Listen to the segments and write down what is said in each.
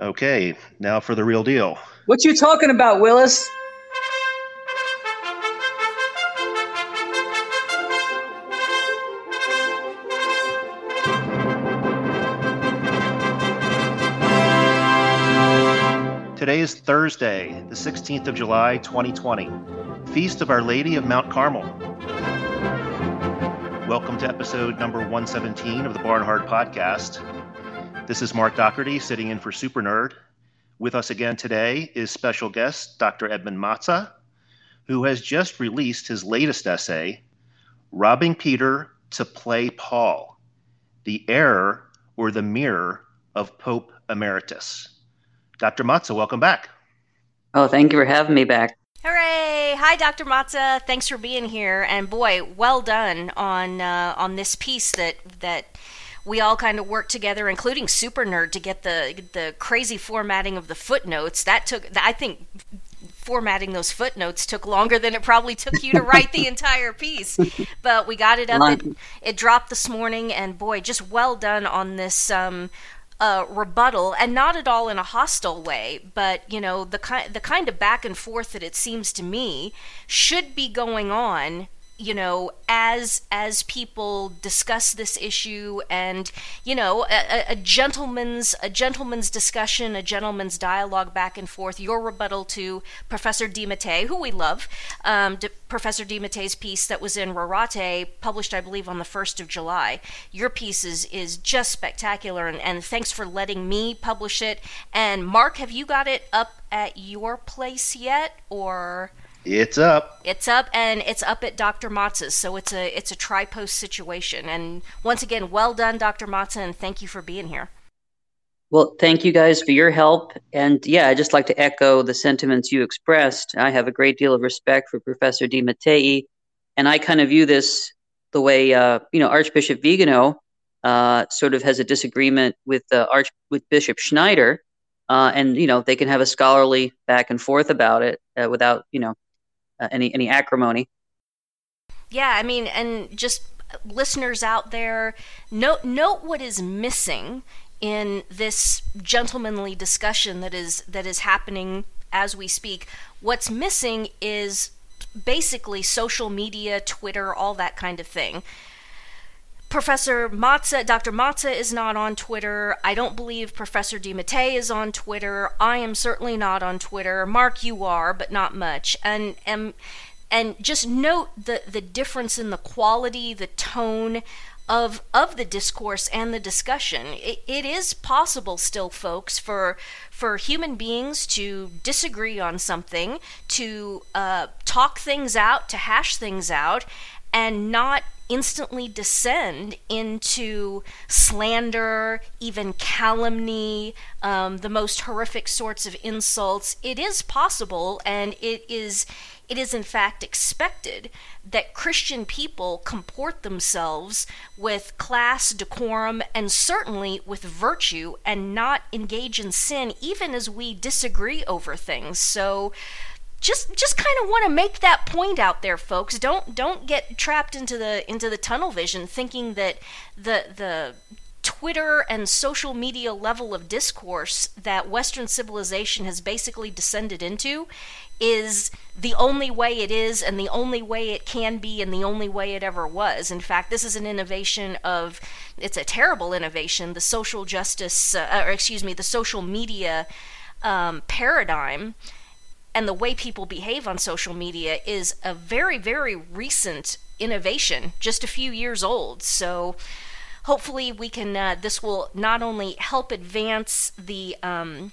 Okay, now for the real deal. What you talking about, Willis? Today is Thursday, the 16th of July, 2020, Feast of Our Lady of Mount Carmel. Welcome to episode number 117 of the Barnhardt Podcast. This is Mark Docherty sitting in for Super Nerd. With us again today is special guest Dr. Edmund Mazza, who has just released his latest essay, Robbing Peter to Play Paul The Error or the Mirror of Pope Emeritus. Dr. Mazza, welcome back. Oh, thank you for having me back. Hooray! Hi, Dr. Mazza. Thanks for being here. And boy, well done on uh, on this piece that that we all kind of worked together, including Super Nerd, to get the the crazy formatting of the footnotes. That took, I think, formatting those footnotes took longer than it probably took you to write the entire piece. But we got it up. It, it, dropped this morning, and boy, just well done on this. Um, uh, rebuttal, and not at all in a hostile way, but you know the kind the kind of back and forth that it seems to me should be going on you know as as people discuss this issue and you know a, a, gentleman's a gentleman's discussion a gentleman's dialogue back and forth your rebuttal to professor de Mattei who we love um, D- professor de Mattei's piece that was in Rorate published i believe on the 1st of july. Your piece is is just spectacular and, and thanks for letting me publish it. And mark have you got it up at your place yet or it's up. It's up, and it's up at Dr. Mazza's, so it's a it's a tri-post situation. And once again, well done, Dr. Mazza, and thank you for being here. Well, thank you guys for your help. And yeah, I'd just like to echo the sentiments you expressed. I have a great deal of respect for Professor de Mattei, and I kind of view this the way uh, you know Archbishop Vigano uh, sort of has a disagreement with uh, Arch with Bishop Schneider, uh, and you know they can have a scholarly back and forth about it uh, without you know uh, any any acrimony. Yeah, I mean, and just listeners out there, note note what is missing in this gentlemanly discussion that is that is happening as we speak. What's missing is basically social media, Twitter, all that kind of thing. Professor Mazza, Dr. Mazza is not on Twitter. I don't believe Professor de Mattei is on Twitter. I am certainly not on Twitter. Mark, you are, but not much. And and and just note the the difference in the quality, the tone of of the discourse and the discussion. It, it is possible still, folks, for for human beings to disagree on something, to uh, talk things out, to hash things out, and not instantly descend into slander, even calumny, um, the most horrific sorts of insults. It is possible, and it is it is in fact expected that Christian people comport themselves with class, decorum, and certainly with virtue and not engage in sin, even as we disagree over things. So, just just kind of want to make that point out there folks don't don't get trapped into the into the tunnel vision thinking that the the Twitter and social media level of discourse that Western civilization has basically descended into is the only way it is and the only way it can be and the only way it ever was. In fact, this is an innovation of, it's a terrible innovation, the social justice, uh, or excuse me, the social media um, paradigm and the way people behave on social media is a very, very recent innovation, just a few years old. So hopefully we can, uh, this will not only help advance the, um,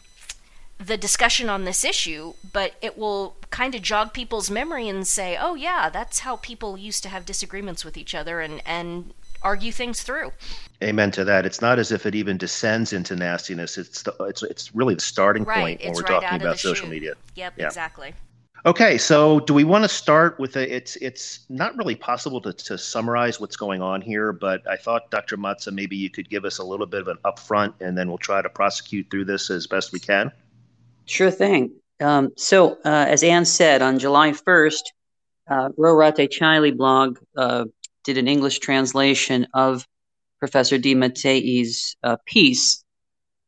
the discussion on this issue, but it will kind of jog people's memory and say, oh, yeah, that's how people used to have disagreements with each other and, and argue things through. Amen to that. It's not as if it even descends into nastiness. It's the, it's it's really the starting right. point when it's we're right talking about social chute. media. Yep, Yeah. exactly. Okay, so do we want to start with a, it's it's not really possible to, to summarize what's going on here, but I thought Dr. Mazza maybe you could give us a little bit of an upfront and then we'll try to prosecute through this as best we can. Sure thing. Um, so, uh, as Anne said, on July 1st, uh, Rorate Caeli blog uh, did an English translation of Professor de Mattei's uh, piece.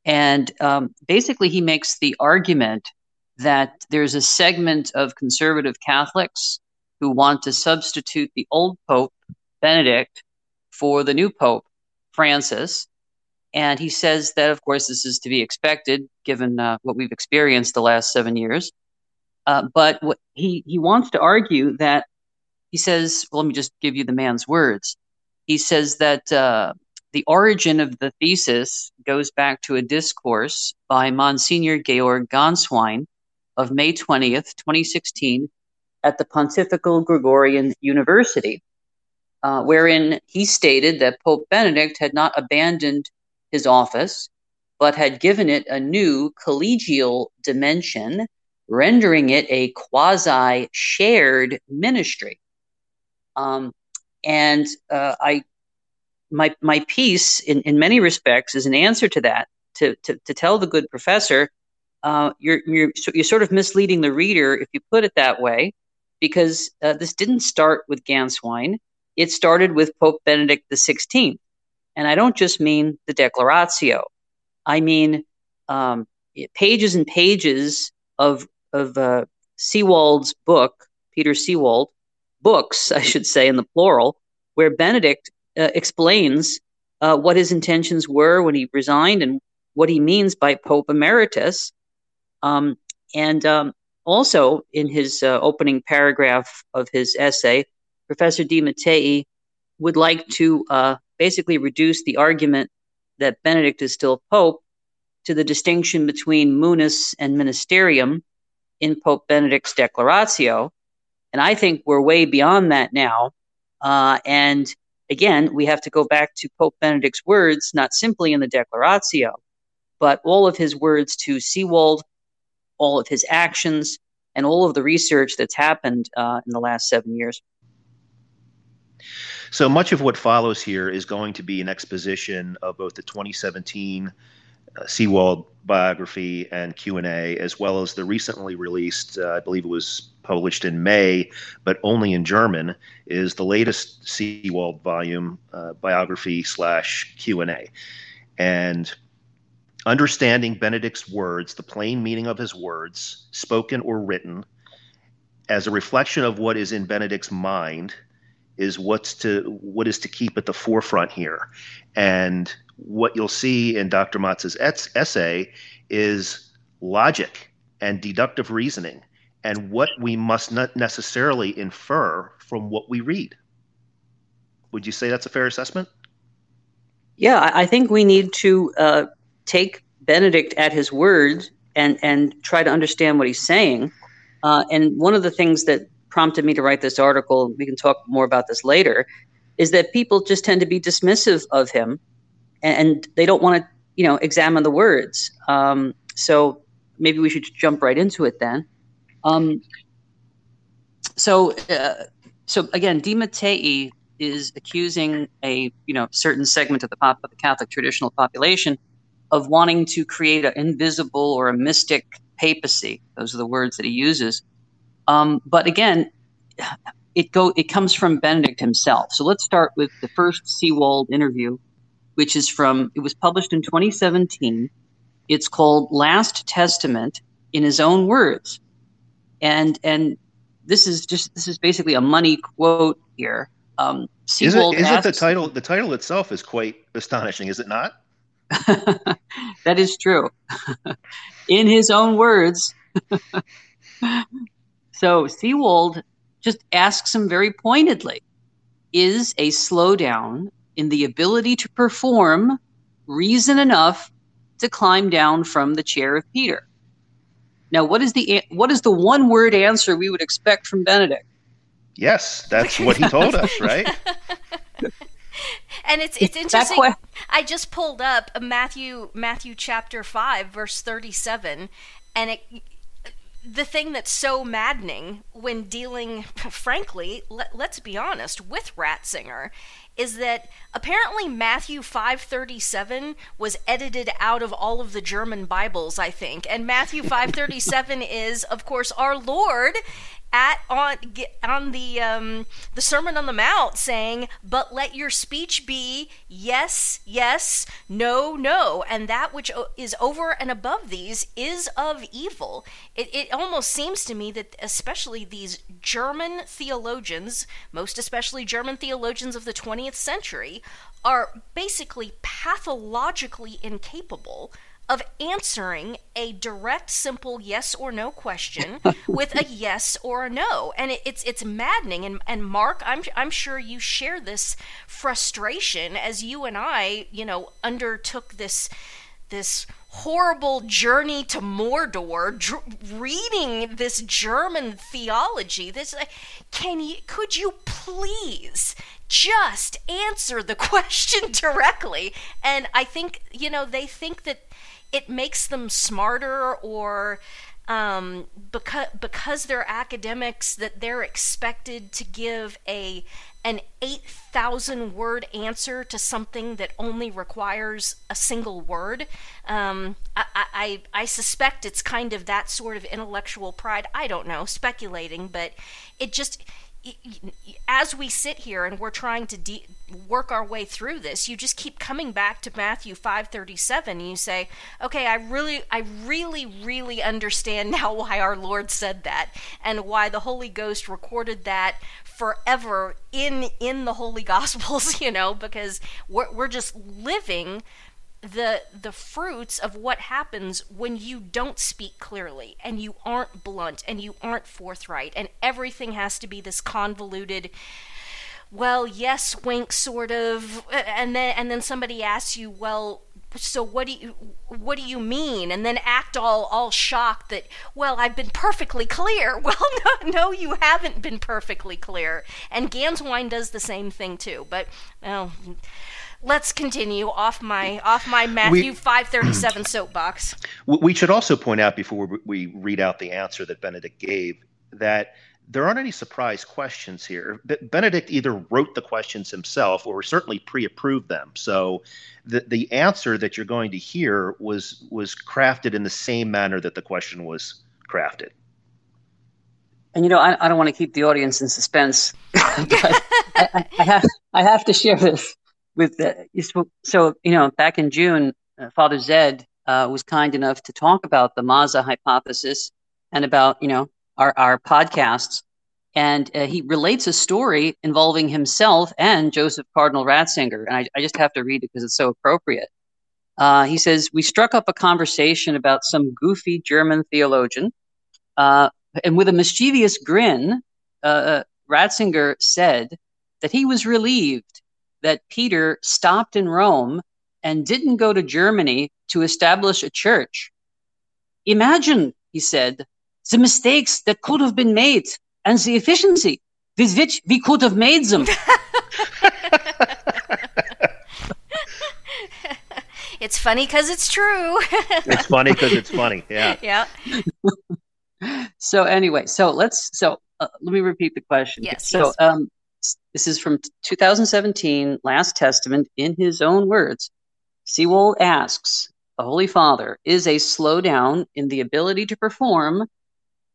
And um, basically, he makes the argument that there's a segment of conservative Catholics who want to substitute the old Pope, Benedict, for the new Pope, Francis. And he says that, of course, this is to be expected given uh, what we've experienced the last seven years. Uh, but he, he wants to argue that he says, well, let me just give you the man's words. He says that uh, the origin of the thesis goes back to a discourse by Monsignor Georg Gänswein of May 20th, 2016, at the Pontifical Gregorian University, uh, wherein he stated that Pope Benedict had not abandoned his office, but had given it a new collegial dimension, rendering it a quasi shared ministry. Um, and uh, I, my my piece, in, in many respects, is an answer to that. To to, to tell the good professor, uh, you're you're you're sort of misleading the reader if you put it that way, because uh, this didn't start with Gänswein. It started with Pope Benedict XVI, and I don't just mean the Declaratio. I mean um, pages and pages of of uh, Seewald's book, Peter Seewald, books, I should say, in the plural, where Benedict uh, explains uh, what his intentions were when he resigned and what he means by Pope Emeritus. Um, and um, also, in his uh, opening paragraph of his essay, Professor de Mattei would like to uh, basically reduce the argument that Benedict is still Pope to the distinction between munus and ministerium in Pope Benedict's Declaratio, and I think we're way beyond that now. Uh, and again, we have to go back to Pope Benedict's words, not simply in the Declaratio, but all of his words to Seewald, all of his actions, and all of the research that's happened uh, in the last seven years. So much of what follows here is going to be an exposition of both the 2017 uh, Seewald biography and Q&A, as well as the recently released, uh, I believe it was published in May, but only in German, is the latest Seewald volume uh, biography slash Q&A. And understanding Benedict's words, the plain meaning of his words, spoken or written, as a reflection of what is in Benedict's mind, is what's to what is to keep at the forefront here. And what you'll see in Dr. Mazza's essay is logic and deductive reasoning and what we must not necessarily infer from what we read. Would you say that's a fair assessment? Yeah, I think we need to uh, take Benedict at his word and and try to understand what he's saying. Uh, and one of the things that prompted me to write this article, we can talk more about this later, is that people just tend to be dismissive of him and they don't want to, you know, examine the words. Um, so maybe we should jump right into it then. Um, so, uh, so again, de Mattei is accusing a you know certain segment of the pop of the Catholic traditional population of wanting to create an invisible or a mystic papacy. Those are the words that he uses. Um, but again, it go it comes from Benedict himself. So let's start with the first Seewald interview which is from, it was published in 2017. It's called Last Testament in his own words. And, and this is just, this is basically a money quote here. Um, is it, is asks, it the title? The title itself is quite astonishing, is it not? that is true. in his own words. so Seewald just asks him very pointedly Is a slowdown in the ability to perform reason enough to climb down from the chair of Peter. Now, what is the what is the one word answer we would expect from Benedict? Yes, that's what he told us, right? and it's it's interesting. I just pulled up Matthew Matthew chapter five verse thirty seven, and it the thing that's so maddening when dealing, frankly, let, us be honest, with Ratzinger is that apparently Matthew 537 was edited out of all of the German Bibles, I think. And Matthew 537 is of course our Lord at on on the um, the Sermon on the Mount, saying, "But let your speech be yes, yes, no, no," and that which is over and above these is of evil. It, it almost seems to me that, especially these German theologians, most especially German theologians of the 20th century, are basically pathologically incapable of answering a direct, simple yes or no question with a yes or a no, and it, it's it's maddening. And and Mark, I'm I'm sure you share this frustration as you and I, you know, undertook this this horrible journey to Mordor, dr- reading this German theology. This uh, can you could you please just answer the question directly? And I think you know they think that it makes them smarter or um, because because they're academics that they're expected to give a an 8,000 word answer to something that only requires a single word. Um, I, I, I suspect it's kind of that sort of intellectual pride. I don't know, speculating, but it just, as we sit here and we're trying to de- work our way through this you just keep coming back to matthew 537 and you say okay i really i really really understand now why our lord said that and why the holy ghost recorded that forever in in the holy gospels you know because we're, we're just living the the fruits of what happens when you don't speak clearly and you aren't blunt and you aren't forthright and everything has to be this convoluted well yes wink sort of and then and then somebody asks you well so what do you what do you mean? And then act all all shocked that well i've been perfectly clear. Well no no you haven't been perfectly clear. And Gänswein does the same thing too but well let's continue off my off my Matthew five thirty seven soapbox. We should also point out before we read out the answer that Benedict gave that there aren't any surprise questions here. Benedict either wrote the questions himself or certainly pre-approved them. So the the answer that you're going to hear was was crafted in the same manner that the question was crafted. And you know, I, I don't want to keep the audience in suspense, but I, I, have I have to share this with the, so you know back in June, uh, Father Zed uh, was kind enough to talk about the Mazza hypothesis and about you know our our podcasts, and uh, he relates a story involving himself and Joseph Cardinal Ratzinger, and I, I just have to read it because it's so appropriate. Uh, he says we struck up a conversation about some goofy German theologian, uh, and with a mischievous grin, uh, Ratzinger said that he was relieved that Peter stopped in Rome and didn't go to Germany to establish a church. Imagine, he said, the mistakes that could have been made and the efficiency with which we could have made them. it's funny because it's true. it's funny because it's funny. Yeah. Yeah. so anyway, so let's so uh, let me repeat the question. Yes. So yes. um, this is from 2017, Last Testament, in his own words. Seewald asks, The Holy Father, is a slowdown in the ability to perform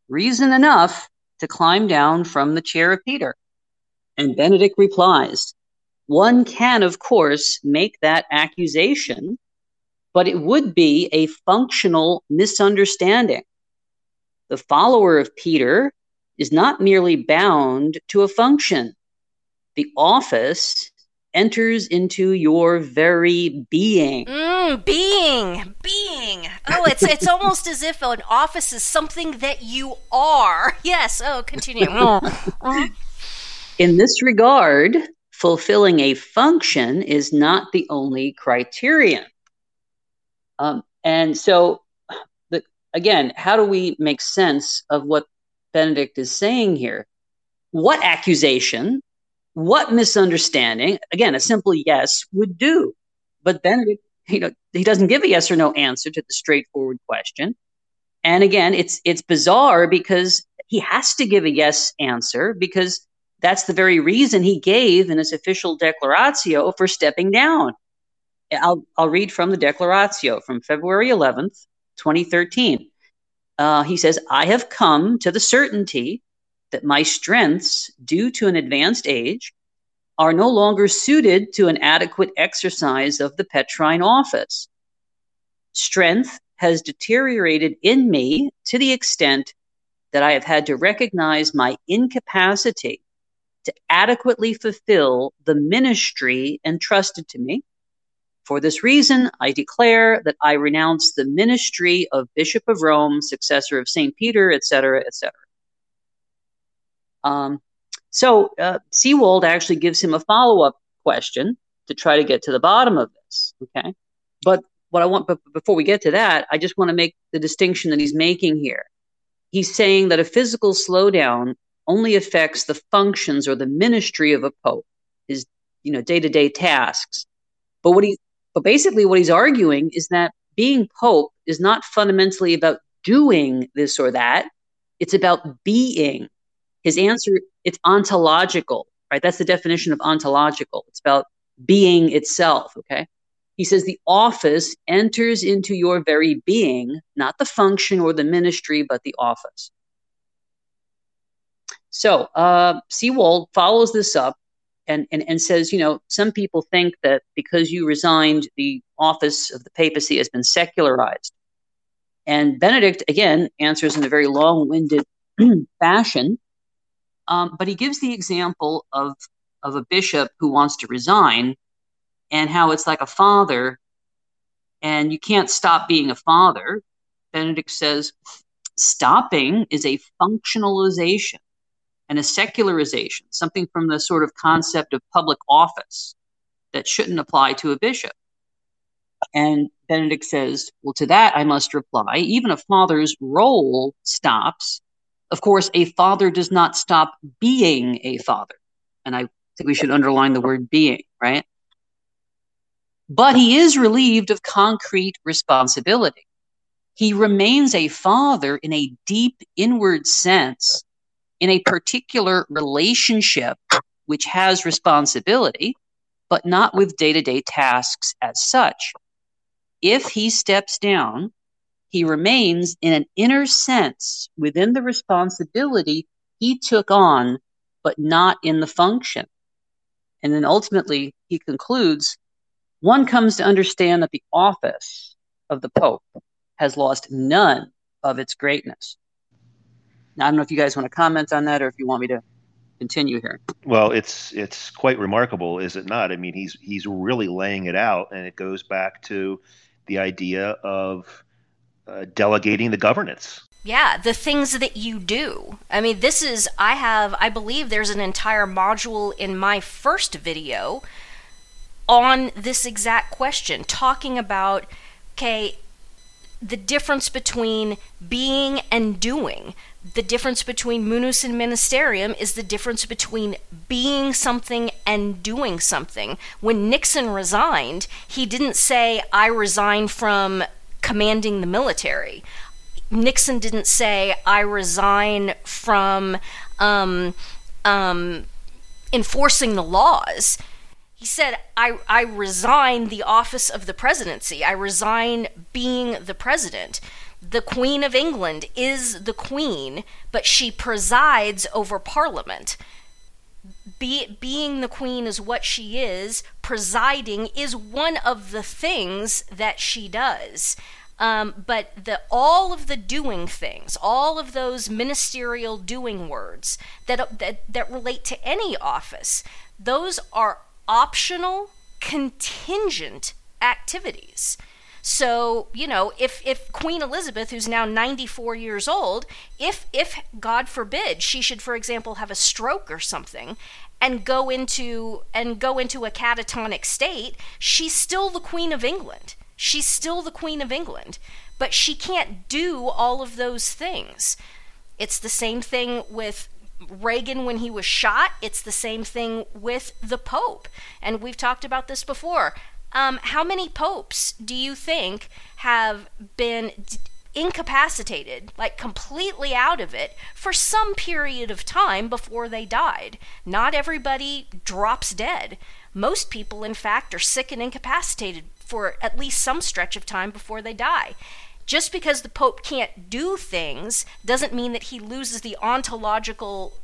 reason enough to climb down from the chair of Peter? And Benedict replies, One can, of course, make that accusation, but it would be a functional misunderstanding. The follower of Peter is not merely bound to a function the office enters into your very being. Mm, being, being. Oh, it's it's almost as if an office is something that you are. Yes. Oh, continue. Mm. In this regard, fulfilling a function is not the only criterion. Um, and so, the, again, how do we make sense of what Benedict is saying here? What accusation what misunderstanding, again, a simple yes would do. But then, you know, he doesn't give a yes or no answer to the straightforward question. And again, it's it's bizarre because he has to give a yes answer because That's the very reason he gave in his official declaratio for stepping down. I'll, I'll read from the declaratio from February 11th, 2013. Uh, he says, I have come to the certainty that my strengths, due to an advanced age, are no longer suited to an adequate exercise of the Petrine office. Strength has deteriorated in me to the extent that I have had to recognize my incapacity to adequately fulfill the ministry entrusted to me. For this reason, I declare that I renounce the ministry of Bishop of Rome, successor of St. Peter, etc., etc. Um, so uh, Seewald actually gives him a follow up question to try to get to the bottom of this. Okay. But what I want, but before we get to that, I just want to make the distinction that he's making here. He's saying that a physical slowdown only affects the functions or the ministry of a pope, his you know day to day tasks. But what he, but basically what he's arguing is that being pope is not fundamentally about doing this or that. It's about being. His answer, it's ontological, right? That's the definition of ontological. It's about being itself, okay? He says the office enters into your very being, not the function or the ministry, but the office. So uh, follows this up and, and, and says, you know, some people think that because you resigned, the office of the papacy has been secularized. And Benedict, again, answers in a very long winded fashion. Um, but he gives the example of, of a bishop who wants to resign and how it's like a father and you can't stop being a father. Benedict says stopping is a functionalization and a secularization, something from the sort of concept of public office that shouldn't apply to a bishop. And Benedict says, well, to that I must reply, even a father's role stops. Of course, a father does not stop being a father. And I think we should underline the word being, right? but he is relieved of concrete responsibility. He remains a father in a deep inward sense, in a particular relationship which has responsibility, but not with day to day tasks as such. If he steps down, he remains in an inner sense within the responsibility he took on, but not in the function. And then ultimately, he concludes one comes to understand that the office of the Pope has lost none of its greatness. Now, I don't know if you guys want to comment on that or if you want me to continue here. Well, it's it's quite remarkable, is it not? I mean, he's he's really laying it out, and it goes back to the idea of uh, delegating the governance. Yeah, the things that you do. I mean, this is I have I believe there's an entire module in my first video on this exact question, talking about, okay, the difference between being and doing. The difference between munus and ministerium is the difference between being something and doing something. When Nixon resigned, he didn't say, I resign from commanding the military. Nixon didn't say, I resign from um, um, enforcing the laws he said, I, I resign the office of the presidency. I resign being the president. The Queen of England is the Queen, but she presides over Parliament. Be, being the Queen is what she is, presiding is one of the things that she does. Um, but the all of the doing things, all of those ministerial doing words that, that that relate to any office, those are optional, contingent activities. So, you know, if, if Queen Elizabeth, who's now 94 years old, if, if, God forbid, she should, for example, have a stroke or something, and go into and go into a catatonic state, she's still the Queen of England. She's still the Queen of England, but she can't do all of those things. It's the same thing with Reagan when he was shot. It's the same thing with the Pope. And we've talked about this before. Um, how many popes do you think have been incapacitated, like completely out of it, for some period of time before they died. Not everybody drops dead. Most people, in fact, are sick and incapacitated for at least some stretch of time before they die. Just because the Pope can't do things doesn't mean that he loses the ontological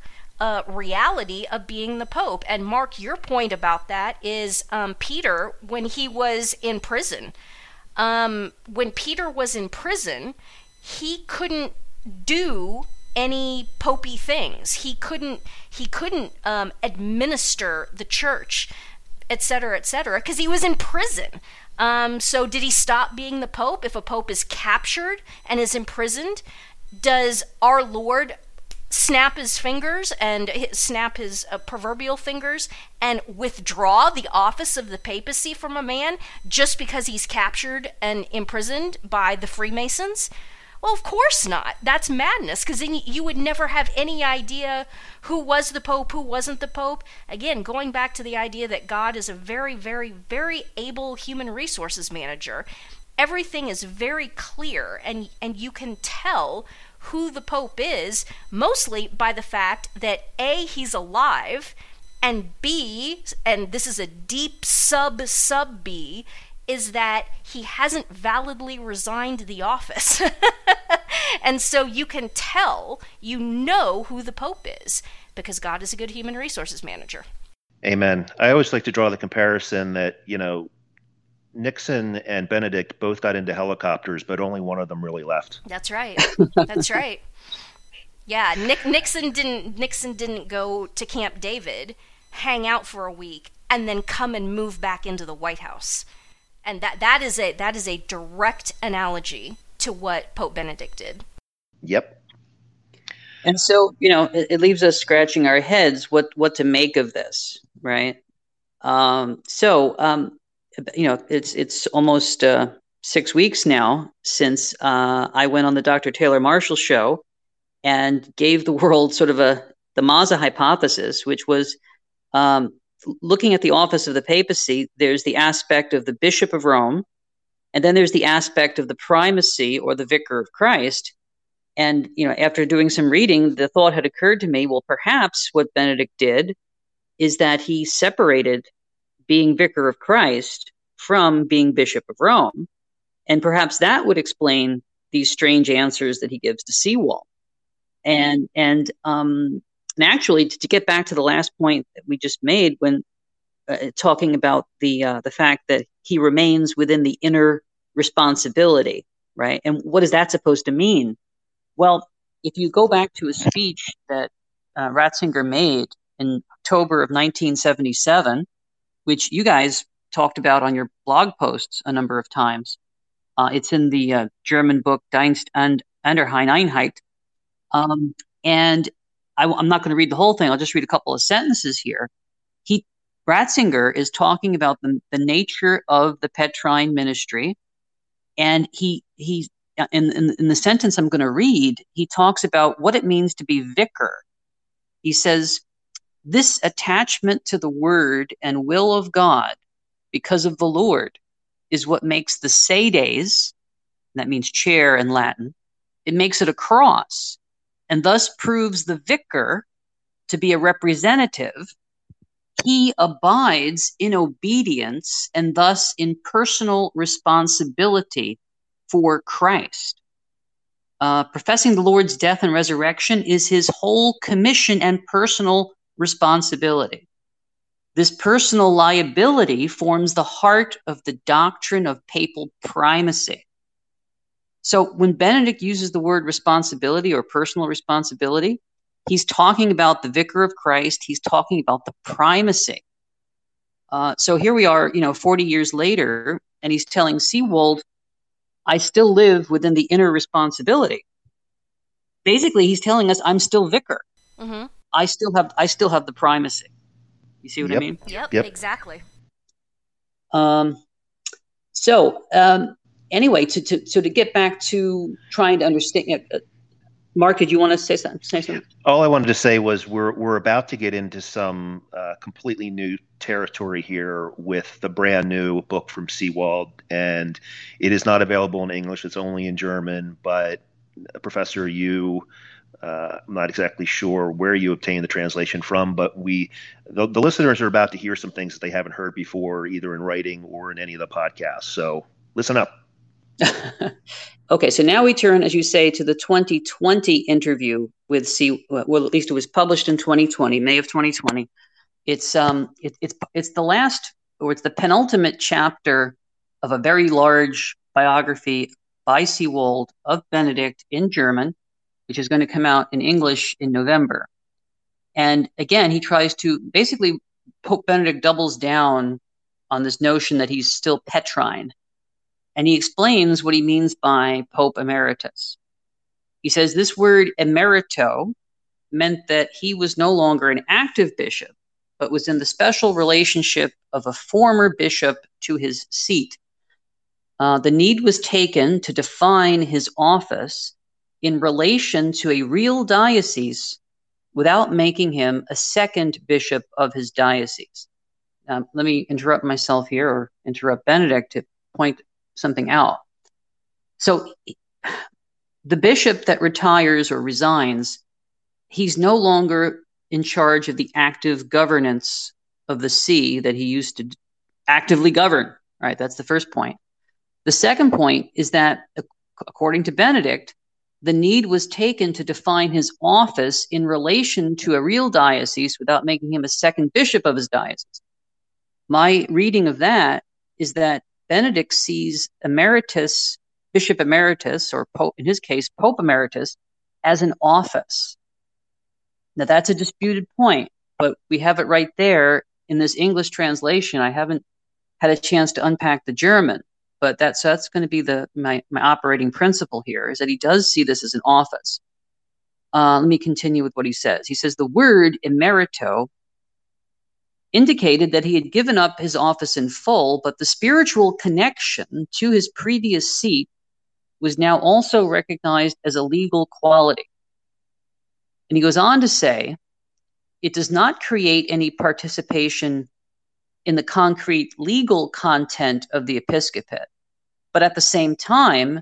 uh, reality of being the Pope. And Mark, your point about that is um, Peter, when he was in prison, um, when Peter was in prison, he couldn't do any popey things. He couldn't he couldn't um, administer the church, etc., etc., because he was in prison. Um, so did he stop being the pope if a pope is captured and is imprisoned? Does our Lord snap his fingers and snap his uh, proverbial fingers and withdraw the office of the papacy from a man just because he's captured and imprisoned by the Freemasons? Well, of course not. That's madness because then you would never have any idea who was the Pope, who wasn't the Pope. Again, going back to the idea that God is a very, very, very able human resources manager. Everything is very clear, and, and you can tell who the Pope is, mostly by the fact that A, he's alive, and B, and this is a deep sub sub B, is that he hasn't validly resigned the office. and so you can tell, you know who the Pope is, because God is a good human resources manager. Amen. I always like to draw the comparison that, you know, Nixon and Benedict both got into helicopters, but only one of them really left. That's right. That's right. Yeah, Nick, Nixon didn't Nixon didn't go to Camp David, hang out for a week, and then come and move back into the White House. And that that is a that is a direct analogy to what Pope Benedict did. Yep. And so, you know, it, it leaves us scratching our heads what what to make of this, right? Um, so, um, you know, it's it's almost uh, six weeks now since uh, I went on the Dr. Taylor Marshall show and gave the world sort of a the Mazza hypothesis, which was um, looking at the office of the papacy. There's the aspect of the Bishop of Rome, and then there's the aspect of the primacy or the Vicar of Christ. And you know, after doing some reading, the thought had occurred to me: well, perhaps what Benedict did is that he separated being vicar of Christ from being bishop of Rome. And perhaps that would explain these strange answers that he gives to Seewald. And and um, and actually, to, to, get back to the last point that we just made, when uh, talking about the uh, the fact that he remains within the inner responsibility, right? And what is that supposed to mean? Well, if you go back to a speech that uh, Ratzinger made in October of 1977, which you guys talked about on your blog posts a number of times. Uh, it's in the uh, German book Dienst und Anderheit Einheit. Um, and I, am not going to read the whole thing. I'll just read a couple of sentences here. He Ratzinger is talking about the, the nature of the Petrine ministry, and he he in, in, in the sentence I'm going to read, he talks about what it means to be vicar. He says this attachment to the word and will of God because of the Lord is what makes the sedes, that means chair in Latin, it makes it a cross and thus proves the vicar to be a representative. He abides in obedience and thus in personal responsibility for Christ. Uh, professing the Lord's death and resurrection is his whole commission and personal responsibility. This personal liability forms the heart of the doctrine of papal primacy. So when Benedict uses the word responsibility or personal responsibility, he's talking about the vicar of Christ, he's talking about the primacy. Uh, so here we are, you know, 40 years later, and he's telling Seewald, I still live within the inner responsibility. Basically, he's telling us I'm still vicar. Mm-hmm. I still have I still have the primacy. You see what yep. I mean? Yep, yep. exactly. Um, so um, anyway, to, to so to get back to trying to understand, uh, Mark, did you want to say something? Say something? All I wanted to say was we're we're about to get into some uh, completely new territory here with the brand new book from Seewald, and it is not available in English. It's only in German. But uh, Professor, you, uh, I'm not exactly sure where you obtained the translation from, but we, the, the listeners are about to hear some things that they haven't heard before, either in writing or in any of the podcasts. So listen up. okay, so now we turn, as you say, to the 2020 interview with C. Well, at least it was published in 2020, May of 2020. It's um, it, it's it's the last, or it's the penultimate chapter of a very large biography by Seewald of Benedict in German, which is going to come out in English in November. And again, he tries to basically Pope Benedict doubles down on this notion that he's still Petrine, and he explains what he means by Pope Emeritus. He says this word emerito meant that he was no longer an active bishop, but was in the special relationship of a former bishop to his seat. Uh, the need was taken to define his office in relation to a real diocese without making him a second bishop of his diocese. Um, let me interrupt myself here or interrupt Benedict to point something out. So the bishop that retires or resigns, he's no longer in charge of the active governance of the see that he used to actively govern. Right, that's the first point. The second point is that, according to Benedict, the need was taken to define his office in relation to a real diocese without making him a second bishop of his diocese. My reading of that is that Benedict sees emeritus, bishop emeritus, or pope, in his case, pope emeritus, as an office. Now that's a disputed point, but we have it right there in this English translation. I haven't had a chance to unpack the German, but that's that's going to be the my, my operating principle here is that he does see this as an office. Uh, let me continue with what he says. He says the word emerito indicated that he had given up his office in full, but the spiritual connection to his previous seat was now also recognized as a legal quality. And he goes on to say, it does not create any participation in the concrete legal content of the episcopate, but at the same time,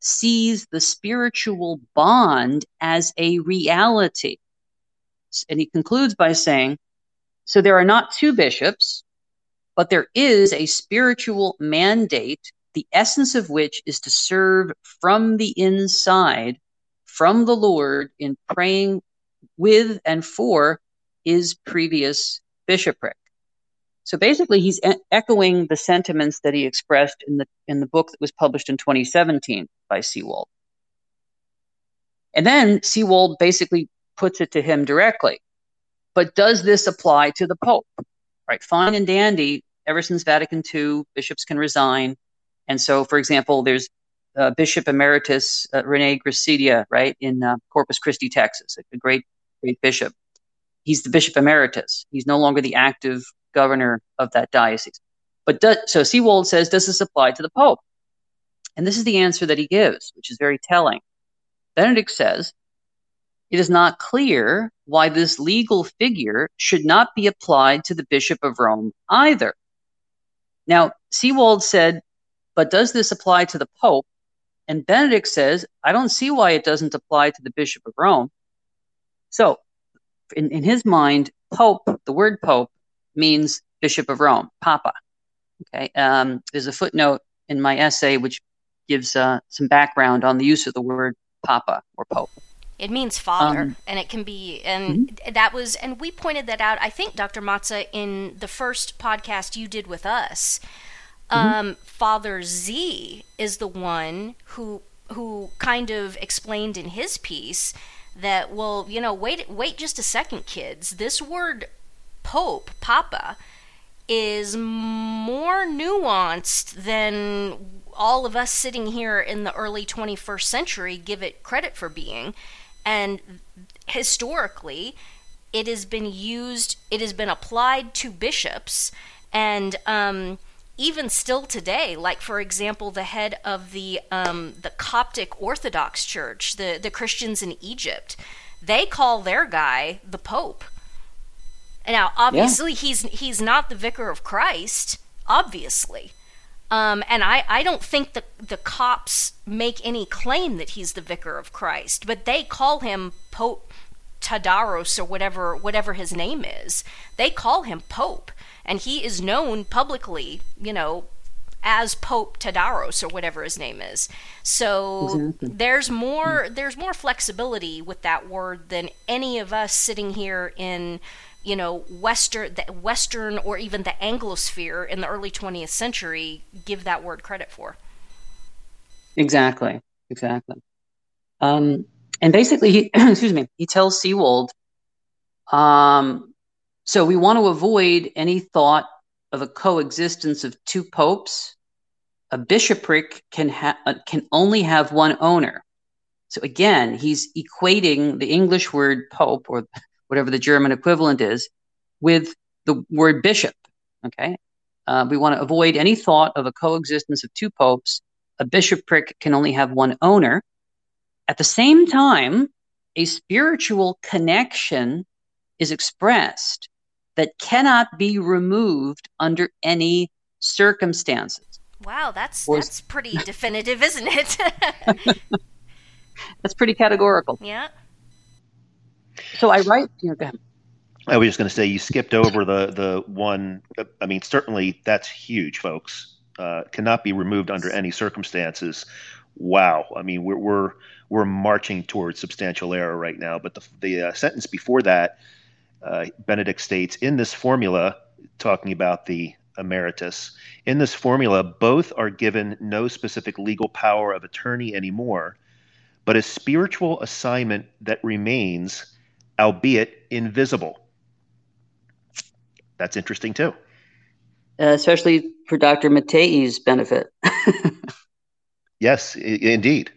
sees the spiritual bond as a reality. And he concludes by saying, so there are not two bishops, but there is a spiritual mandate, the essence of which is to serve from the inside, from the Lord, in praying with and for his previous bishopric. So basically, he's e- echoing the sentiments that he expressed in the in the book that was published in 2017 by Seewald. And then Seewald basically puts it to him directly. But does this apply to the Pope? Right, fine and dandy. Ever since Vatican II, bishops can resign. And so, for example, there's uh, Bishop Emeritus uh, Rene Gracida, right, in uh, Corpus Christi, Texas, a great, great bishop. He's the Bishop Emeritus. He's no longer the active governor of that diocese. But do, so Seewald says, does this apply to the Pope? And this is the answer that he gives, which is very telling. Benedict says, it is not clear why this legal figure should not be applied to the Bishop of Rome either. Now, Seewald said, but does this apply to the Pope? And Benedict says, I don't see why it doesn't apply to the Bishop of Rome. So, in, in his mind, Pope, the word Pope, means Bishop of Rome, Papa. Okay. Um, there's a footnote in my essay which gives uh, some background on the use of the word Papa or Pope. It means father, um, and it can be, and mm-hmm. that was, and we pointed that out. I think Dr. Mazza in the first podcast you did with us. Mm-hmm. Um, Father Z is the one who who kind of explained in his piece that well, you know, wait wait just a second, kids. This word Pope, Papa, is more nuanced than all of us sitting here in the early 21st century give it credit for being. And historically, it has been used, it has been applied to bishops, and um, even still today, like for example, the head of the um, the Coptic Orthodox Church, the the Christians in Egypt, they call their guy the Pope. Now, obviously, yeah. he's he's not the vicar of Christ, obviously, um, and I, I don't think the the Copts make any claim that he's the vicar of Christ, but they call him Pope Tawadros or whatever whatever his name is. They call him Pope, and he is known publicly, you know, as Pope Tawadros or whatever his name is. So exactly. there's more there's more flexibility with that word than any of us sitting here in you know western the western or even the anglosphere in the early 20th century give that word credit for. Exactly exactly. Um, and basically he excuse me he tells Seewald um, so we want to avoid any thought of a coexistence of two popes. A bishopric can ha- uh, can only have one owner. So again he's equating the english word pope or whatever the German equivalent is, with the word bishop. Okay. Uh, we want to avoid any thought of a coexistence of two popes. A bishopric can only have one owner. At the same time, a spiritual connection is expressed that cannot be removed under any circumstances. Wow, that's or, that's pretty definitive, isn't it? that's pretty categorical. Yeah. So I write. You know. I was just going to say you skipped over the the one. I mean, certainly that's huge, folks. Uh, cannot be removed under any circumstances. Wow. I mean, we're we're we're marching towards substantial error right now. But the the uh, sentence before that, uh, Benedict states in this formula, talking about the emeritus. In this formula, both are given no specific legal power of attorney anymore, but a spiritual assignment that remains albeit invisible. That's interesting too. Uh, especially for Dr. Mattei's benefit. yes, I- indeed.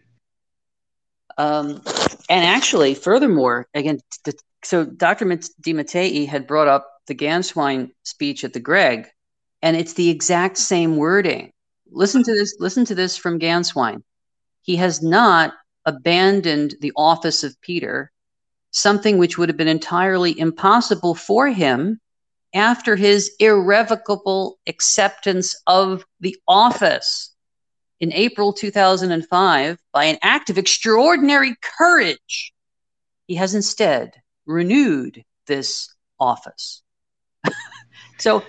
Um, and actually, furthermore, again, th- so Dr. de Mattei had brought up the Gänswein speech at the Greg, and it's the exact same wording. Listen to this. Listen to this from Gänswein. He has not abandoned the office of Peter something which would have been entirely impossible for him after his irrevocable acceptance of the office in April 2005 by an act of extraordinary courage. He has instead renewed this office. so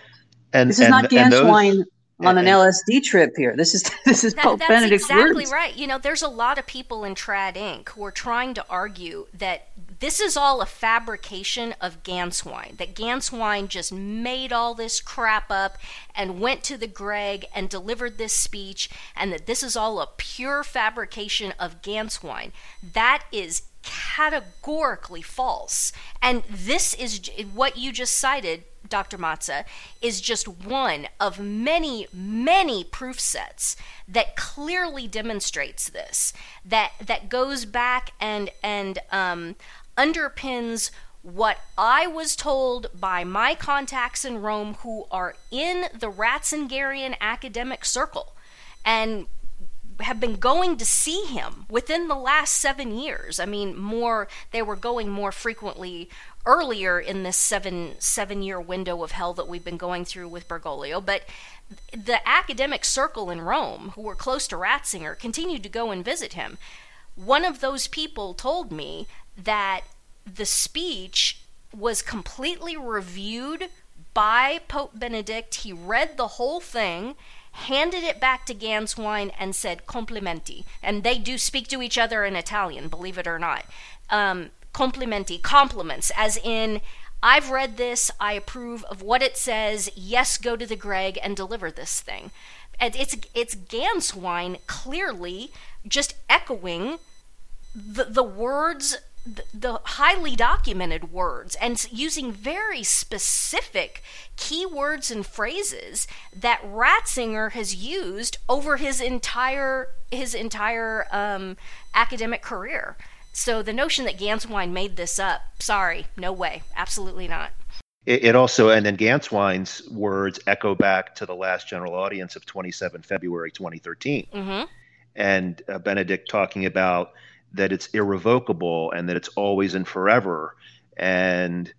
and, this is and, not Gänswein on an LSD trip here. This is this is that, Pope that's Benedict's exactly words. right. You know, there's a lot of people in Trad Inc. who are trying to argue that this is all a fabrication of Gänswein. That Gänswein just made all this crap up and went to the Greg and delivered this speech, and that this is all a pure fabrication of Gänswein. That is categorically false. And this is what you just cited, Dr. Mazza, is just one of many, many proof sets that clearly demonstrates this. That that goes back and and um, underpins what I was told by my contacts in Rome who are in the Ratzingerian academic circle and have been going to see him within the last seven years. I mean, more they were going more frequently earlier in this seven seven year window of hell that we've been going through with Bergoglio, but the academic circle in Rome, who were close to Ratzinger, continued to go and visit him. One of those people told me that the speech was completely reviewed by Pope Benedict. He read the whole thing, handed it back to Gänswein, and said complimenti. And they do speak to each other in Italian, believe it or not. Um, complimenti, compliments, as in, I've read this, I approve of what it says, yes, go to the Greg and deliver this thing. And it's, it's Gänswein clearly just echoing the, the words the highly documented words and using very specific keywords and phrases that Ratzinger has used over his entire his entire um, academic career. So the notion that Gänswein made this up, sorry, no way, absolutely not. it, it also, and then Gänswein's words echo back to the last general audience of 27 February 2013. Mm-hmm. And uh, Benedict talking about that it's irrevocable and that it's always and forever. And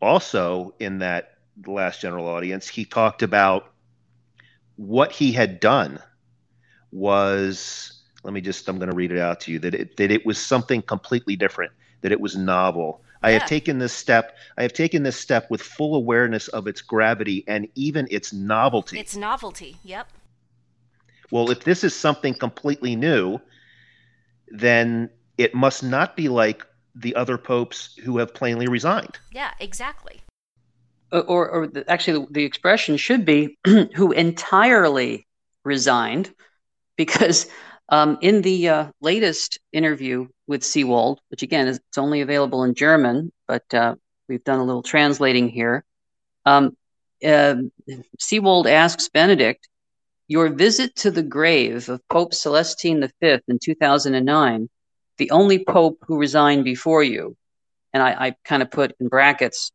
also in that last general audience, he talked about what he had done was let me just i'm going to read it out to you that it, that it was something completely different that it was novel I have taken this step. I have taken this step with full awareness of its gravity and even its novelty. Its novelty. Yep. Well, if this is something completely new, then it must not be like the other popes who have plainly resigned. Yeah, exactly. Or, or the, actually, the, the expression should be who entirely resigned, because um, in the uh, latest interview with Seewald, which again is it's only available in German, but uh, we've done a little translating here. Um, uh, Seewald asks Benedict, "Your visit to the grave of Pope Celestine V in 2009, the only pope who resigned before you," and I, I kind of put in brackets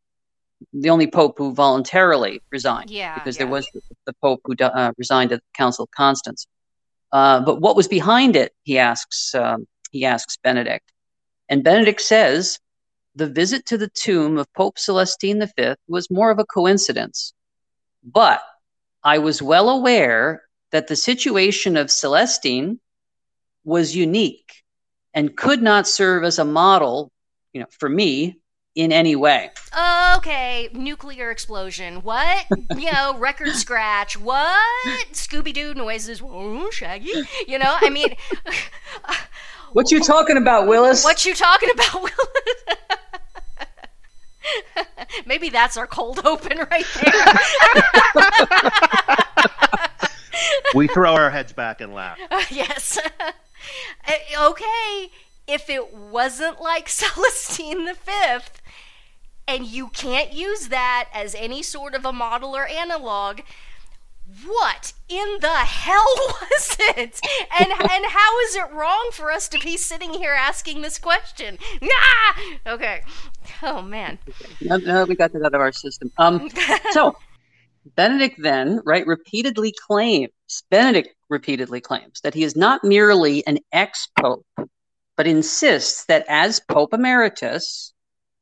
the only pope who voluntarily resigned, yeah, because yeah. there was the, the pope who uh, resigned at the Council of Constance. Uh, but what was behind it? He asks. Um, he asks Benedict, and Benedict says, "The visit to the tomb of Pope Celestine V was more of a coincidence, but I was well aware that the situation of Celestine was unique and could not serve as a model, you know, for me in any way." Okay, nuclear explosion. What? you know, record scratch. What? Scooby Doo noises. Oh, Shaggy. You know, I mean, What you talking about, Willis? what you talking about, Willis? Maybe that's our cold open right there. We throw our heads back and laugh. yes. Uh, okay, if it wasn't like Celestine the Fifth, and you can't use that as any sort of a model or analog, what in the hell was it? And and how is it wrong for us to be sitting here asking this question? Ah! Okay. Oh man. No, no, we got that out of our system. Um, so Benedict then, right, repeatedly claims, Benedict repeatedly claims that he is not merely an ex pope, but insists that as Pope Emeritus,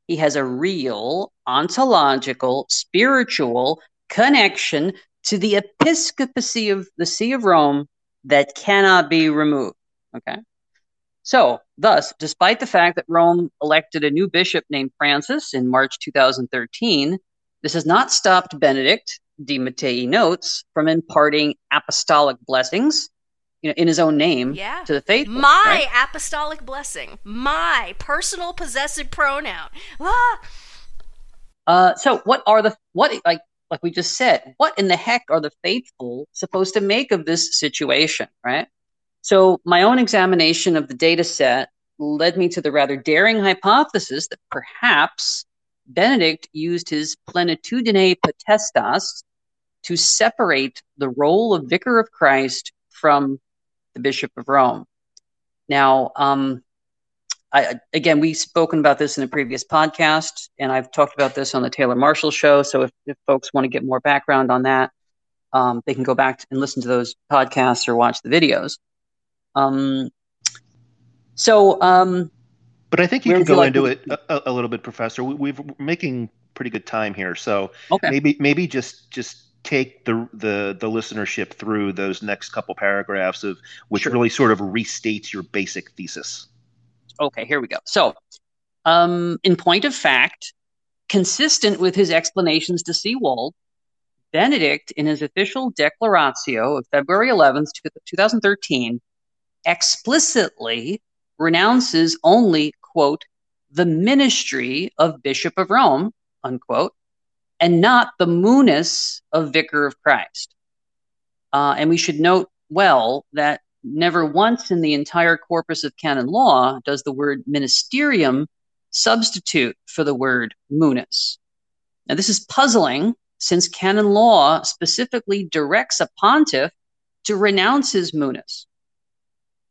he has a real ontological, spiritual connection to the episcopacy of the See of Rome that cannot be removed. Okay. So, thus, despite the fact that Rome elected a new bishop named Francis in March 2013, this has not stopped Benedict, de Mattei notes, from imparting apostolic blessings you know, in his own name Yeah. to the faithful. My right? apostolic blessing. My personal possessive pronoun. Ah! Uh, so what are the what like like we just said? What in the heck are the faithful supposed to make of this situation, right? So my own examination of the data set led me to the rather daring hypothesis that perhaps Benedict used his plenitudine potestas to separate the role of vicar of Christ from the Bishop of Rome. Now, um, I, again, we've spoken about this in a previous podcast, and I've talked about this on the Taylor Marshall show. So if, if folks want to get more background on that, um, they can go back and listen to those podcasts or watch the videos. Um, so, um, But I think you can go like into it a, a little bit, Professor. We, we've, we're making pretty good time here, so okay. maybe maybe just just take the the the listenership through those next couple paragraphs of which Sure. really sort of restates your basic thesis. Okay, here we go. So, um, in point of fact, consistent with his explanations to Seewald, Benedict, in his official Declaratio of February 11th, 2013, explicitly renounces only, quote, the ministry of Bishop of Rome, unquote, and not the munus of Vicar of Christ. Uh, and we should note well that never once in the entire corpus of canon law does the word ministerium substitute for the word munus. Now, this is puzzling since canon law specifically directs a pontiff to renounce his munus.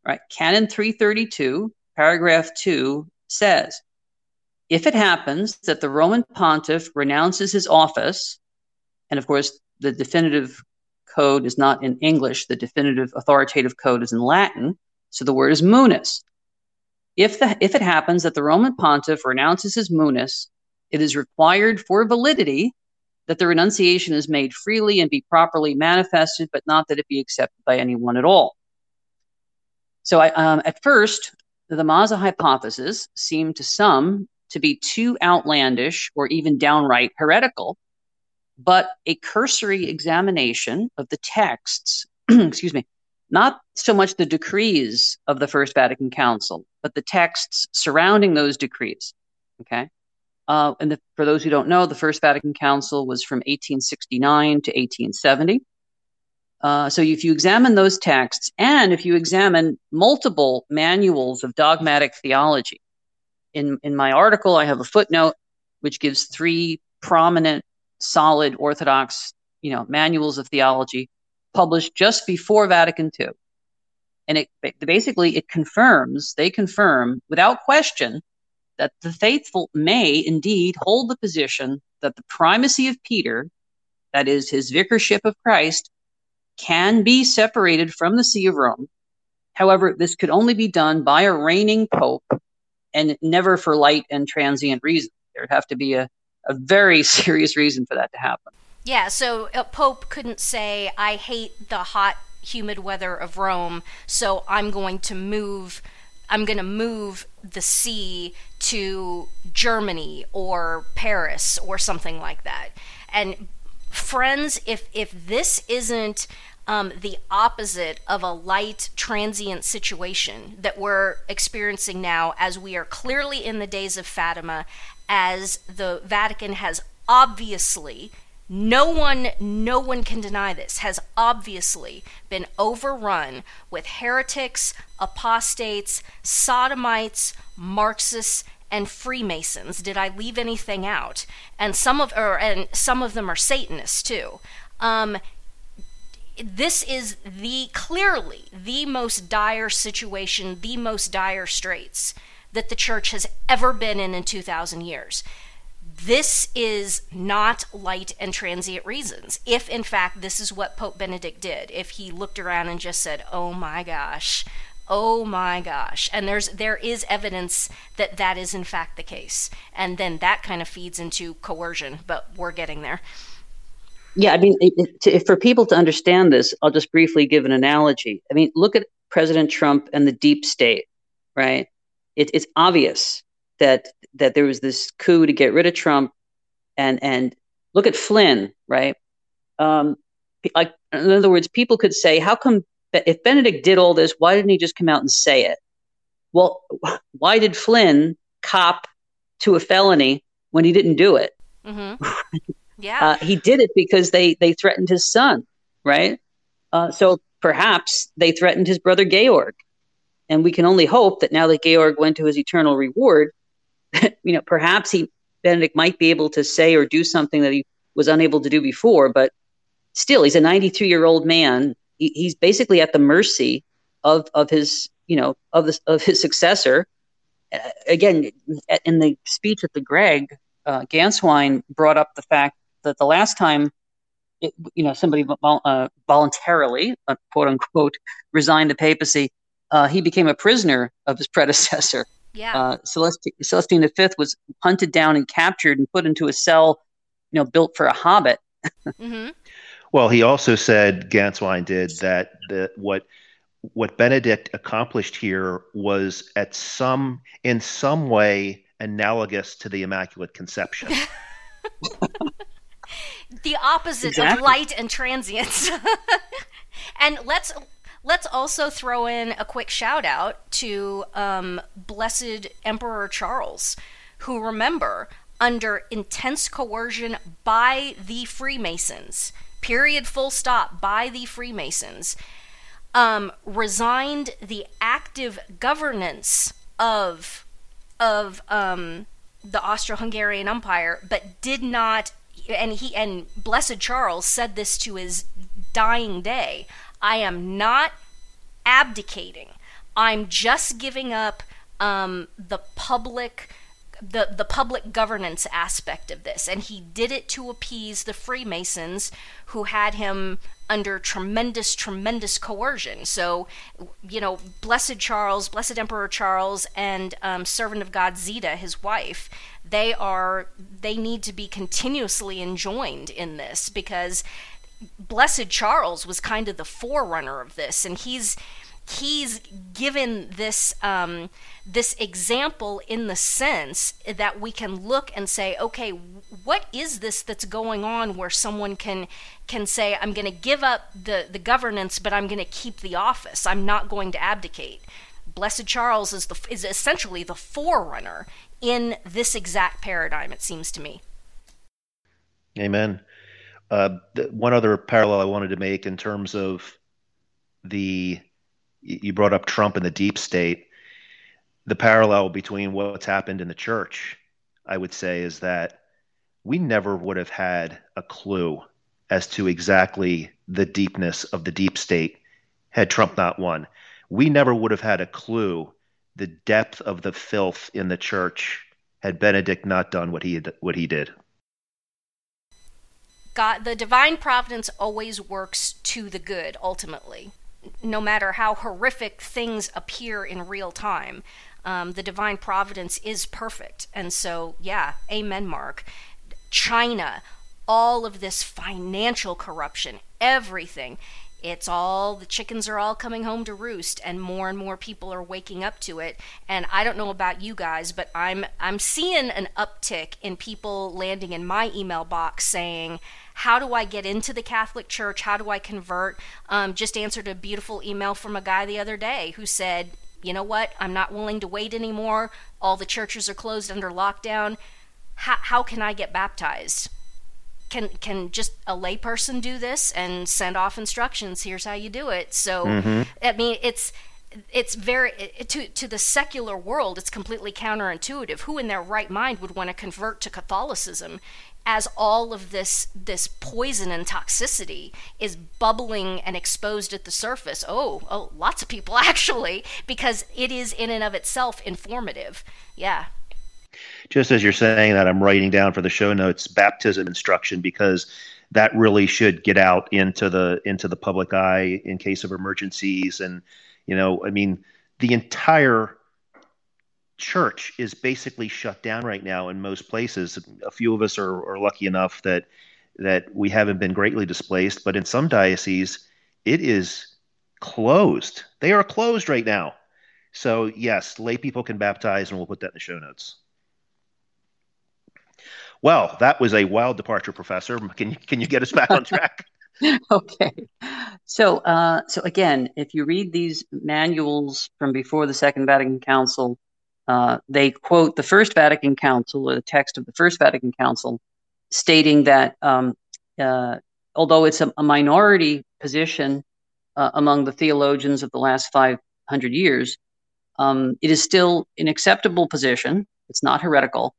Right? Canon 332, paragraph 2 says, if it happens that the Roman pontiff renounces his office, and of course, the definitive code is not in English, the definitive authoritative code is in Latin, so the word is munus. If, the, if it happens that the Roman pontiff renounces his munus, it is required for validity that the renunciation is made freely and be properly manifested, but not that it be accepted by anyone at all. So, I, um, at first, the Mazza hypothesis seemed to some to be too outlandish or even downright heretical, but a cursory examination of the texts, excuse me, not so much the decrees of the First Vatican Council, but the texts surrounding those decrees, okay, uh, and the, for those who don't know, the First Vatican Council was from 1869 to 1870. Uh, so if you examine those texts and if you examine multiple manuals of dogmatic theology, in, in my article, I have a footnote which gives three prominent, solid Orthodox, you know, manuals of theology published just before Vatican II. And it basically it confirms, they confirm without question that the faithful may indeed hold the position that the primacy of Peter, that is, his vicarship of Christ, can be separated from the See of Rome. However, this could only be done by a reigning pope and never for light and transient reasons. There'd have to be a, a very serious reason for that to happen. Yeah, so a pope couldn't say, I hate the hot, humid weather of Rome, so I'm going to move I'm going to move the see to Germany or Paris or something like that. And friends, if if this isn't um, the opposite of a light transient situation that we're experiencing now, as we are clearly in the days of Fatima, as the Vatican has obviously no one no one can deny this has obviously been overrun with heretics apostates sodomites marxists and freemasons did i leave anything out? And some of or and some of them are satanists too. Um, this is the clearly the most dire situation the most dire straits that the church has ever been in in 2000 years. This is not light and transient reasons. If, in fact, this is what Pope Benedict did, if he looked around and just said, oh my gosh, oh my gosh. And there's there is evidence that that is in fact the case. And then that kind of feeds into coercion but we're getting there. Yeah i mean to, for people to understand this i'll just briefly give an analogy. I mean look at president trump and the deep state right? It, it's obvious that that there was this coup to get rid of Trump, and and look at Flynn, right? Um, like in other words, people could say, how come if Benedict did all this, why didn't he just come out and say it? Well, why did Flynn cop to a felony when he didn't do it? Mm-hmm. Yeah, uh, he did it because they they threatened his son, right? Uh, so perhaps they threatened his brother Georg, and we can only hope that now that Georg went to his eternal reward, you know, perhaps he Benedict might be able to say or do something that he was unable to do before, but still, he's a 92 year old man. He, he's basically at the mercy of of his you know of the of his successor. Uh, again, in the speech at the Greg, uh, Gänswein brought up the fact that the last time, it, you know, somebody uh, voluntarily, uh, quote unquote, resigned the papacy, uh, he became a prisoner of his predecessor. Yeah. Uh, Celestine, Celestine V was hunted down and captured and put into a cell, you know, built for a hobbit. mm-hmm. Well, he also said Gänswein did that the, what what Benedict accomplished here was at some in some way analogous to the Immaculate Conception. the opposite exactly. of light and transience. and let's Let's also throw in a quick shout out to um, Blessed Emperor Charles, who remember, under intense coercion by the Freemasons, period, full stop, by the Freemasons, um, resigned the active governance of of um, the Austro-Hungarian Empire, but did not. And he and Blessed Charles said this to his dying day. I am not abdicating. I'm just giving up um, the public the the public governance aspect of this. And he did it to appease the freemasons who had him under tremendous tremendous coercion. So you know blessed charles blessed emperor charles and um, servant of god zita his wife they are they need to be continuously enjoined in this because blessed charles was kind of the forerunner of this. And he's he's given this um, this example in the sense that we can look and say, okay, what is this that's going on where someone can can say, I'm going to give up the the governance, but I'm going to keep the office. I'm not going to abdicate. Blessed Charles is the is essentially the forerunner in this exact paradigm. It seems to me. Amen. Uh, one other parallel I wanted to make in terms of the you brought up Trump and the deep state. The parallel between what's happened in the church, I would say, is that we never would have had a clue as to exactly the deepness of the deep state had Trump not won. We never would have had a clue the depth of the filth in the church had Benedict not done what he had, what he did. God, the divine providence always works to the good ultimately no matter how horrific things appear in real time, um, the divine providence is perfect. And so, yeah, amen, Mark. China, all of this financial corruption, everything. It's all the chickens are all coming home to roost and more and more people are waking up to it. And I don't know about you guys, but I'm I'm seeing an uptick in people landing in my email box saying, how do I get into the Catholic Church? How do I convert? Um, just answered a beautiful email from a guy the other day who said, you know what? I'm not willing to wait anymore. All the churches are closed under lockdown. How, how can I get baptized? Can can just a layperson do this and send off instructions? Here's how you do it. So mm-hmm. I mean, it's it's very to to the secular world it's completely counterintuitive who in their right mind would want to convert to catholicism as all of this this poison and toxicity is bubbling and exposed at the surface. Oh oh lots of people actually because it is in and of itself informative. Yeah. Just as you're saying that i'm writing down for the show notes baptism instruction because that really should get out into the into the public eye in case of emergencies. And you know i mean the entire church is basically shut down right now in most places. A few of us are, are lucky enough that that we haven't been greatly displaced, but in some dioceses, it is closed. They are closed right now. So yes, lay people can baptize, and we'll put that in the show notes. Well, that was a wild departure, Professor. Can can you get us back on track? okay. So, uh, so again, if you read these manuals from before the Second Vatican Council, uh, they quote the First Vatican Council, or the text of the First Vatican Council, stating that um, uh, although it's a, a minority position uh, among the theologians of the last 500 years, um, it is still an acceptable position. It's not heretical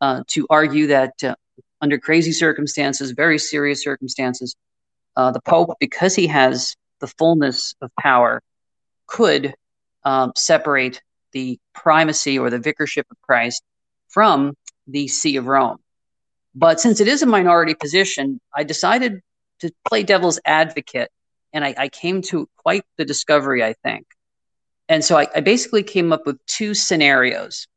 uh, to argue that uh, under crazy circumstances, very serious circumstances, the Pope, because he has the fullness of power, could um, separate the primacy or the vicarship of Christ from the See of Rome. But since it is a minority position, I decided to play devil's advocate, and I, I came to quite the discovery, I think. And so I, I basically came up with two scenarios.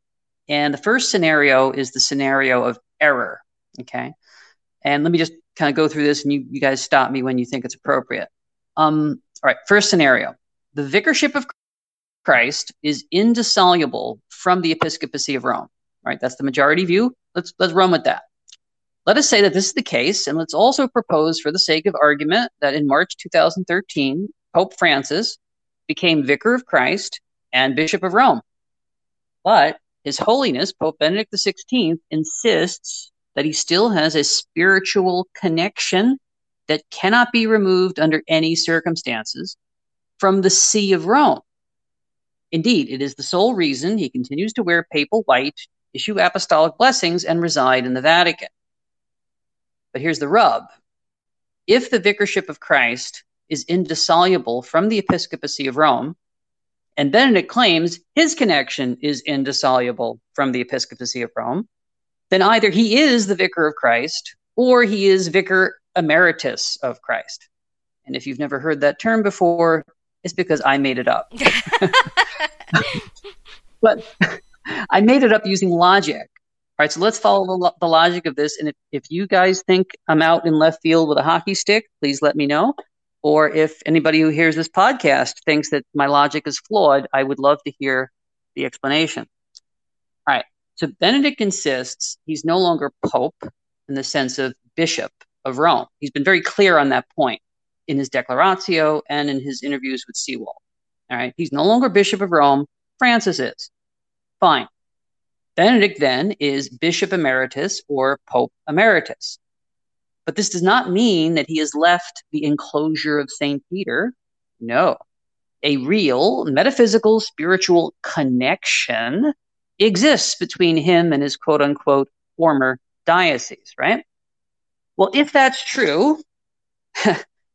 And the first scenario is the scenario of error. Okay. And let me just kind of go through this and you, you guys stop me when you think it's appropriate. Um, all right. First scenario the vicarship of Christ is indissoluble from the episcopacy of Rome. Right? That's the majority view. Let's let's run with that. Let us say that this is the case, and let's also propose, for the sake of argument, that in March 2013, Pope Francis became Vicar of Christ and Bishop of Rome. But His Holiness, Pope Benedict XVI, insists that he still has a spiritual connection that cannot be removed under any circumstances from the See of Rome. Indeed, it is the sole reason he continues to wear papal white, issue apostolic blessings, and reside in the Vatican. But here's the rub if the vicarship of Christ is indissoluble from the episcopacy of Rome, and Benedict claims his connection is indissoluble from the episcopacy of Rome, then either he is the vicar of Christ or he is vicar emeritus of Christ. And if you've never heard that term before, it's because I made it up. but I made it up using logic. All right, so let's follow the, lo- the logic of this. And if, if you guys think I'm out in left field with a hockey stick, please let me know. Or if anybody who hears this podcast thinks that my logic is flawed, I would love to hear the explanation. All right, so Benedict insists he's no longer pope in the sense of bishop of Rome. He's been very clear on that point in his Declaratio and in his interviews with Seewald. All right, he's no longer bishop of Rome. Francis is. Fine. Benedict then is bishop emeritus or pope emeritus. But this does not mean that he has left the enclosure of St. Peter. No. A real metaphysical spiritual connection exists between him and his quote unquote former diocese, right? Well, if that's true,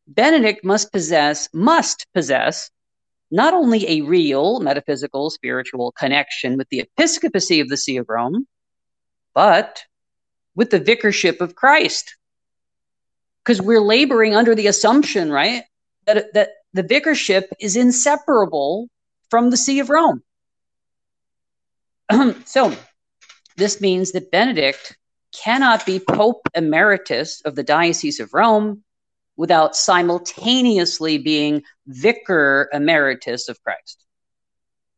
Benedict must possess, must possess not only a real metaphysical spiritual connection with the episcopacy of the See of Rome, but with the vicarship of Christ. Because we're laboring under the assumption, right, that, that the vicarship is inseparable from the See of Rome. so this means that Benedict cannot be Pope Emeritus of the Diocese of Rome without simultaneously being vicar emeritus of Christ.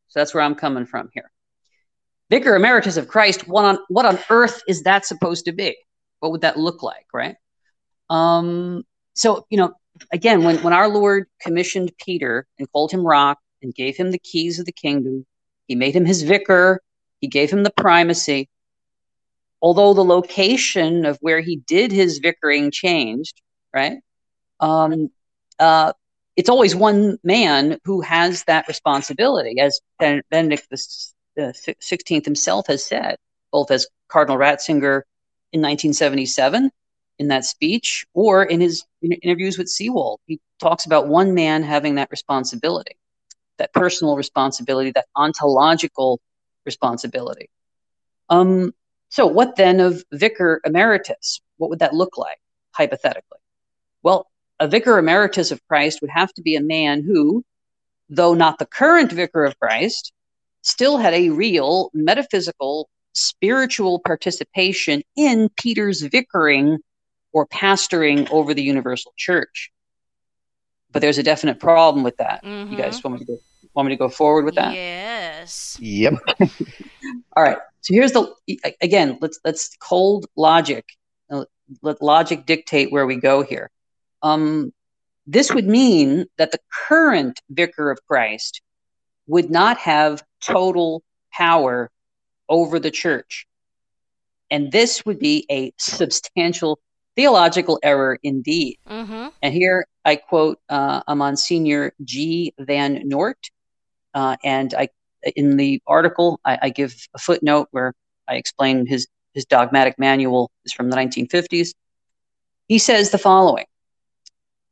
So that's where I'm coming from here. Vicar emeritus of Christ, what on, what on earth is that supposed to be? What would that look like, right? Um, so, you know, again, when, when our Lord commissioned Peter and called him rock and gave him the keys of the kingdom, he made him his vicar, he gave him the primacy. Although the location of where he did his vicaring changed, right? Um, uh, it's always one man who has that responsibility, as Benedict the Sixteenth himself has said, both as Cardinal Ratzinger in 1977 in that speech, or in his interviews with Seewald. He talks about one man having that responsibility, that personal responsibility, that ontological responsibility. Um, so, what then of vicar emeritus? What would that look like, hypothetically? Well, a vicar emeritus of Christ would have to be a man who, though not the current vicar of Christ, still had a real metaphysical, spiritual participation in Peter's vicaring or pastoring over the universal church. But there's a definite problem with that. Mm-hmm. You guys mm-hmm. want me to go want me to go forward with that? Yes. Yep. All right. So here's the again, let's let's cold logic. Let logic dictate where we go here. Um, this would mean that the current vicar of Christ would not have total power over the church. And this would be a substantial theological error indeed. Mm-hmm. And here I quote uh, a Monsignor G. Van Noort. Uh, and I, in the article, I, I, give a footnote where I explain his, his dogmatic manual is from the 1950s. He says the following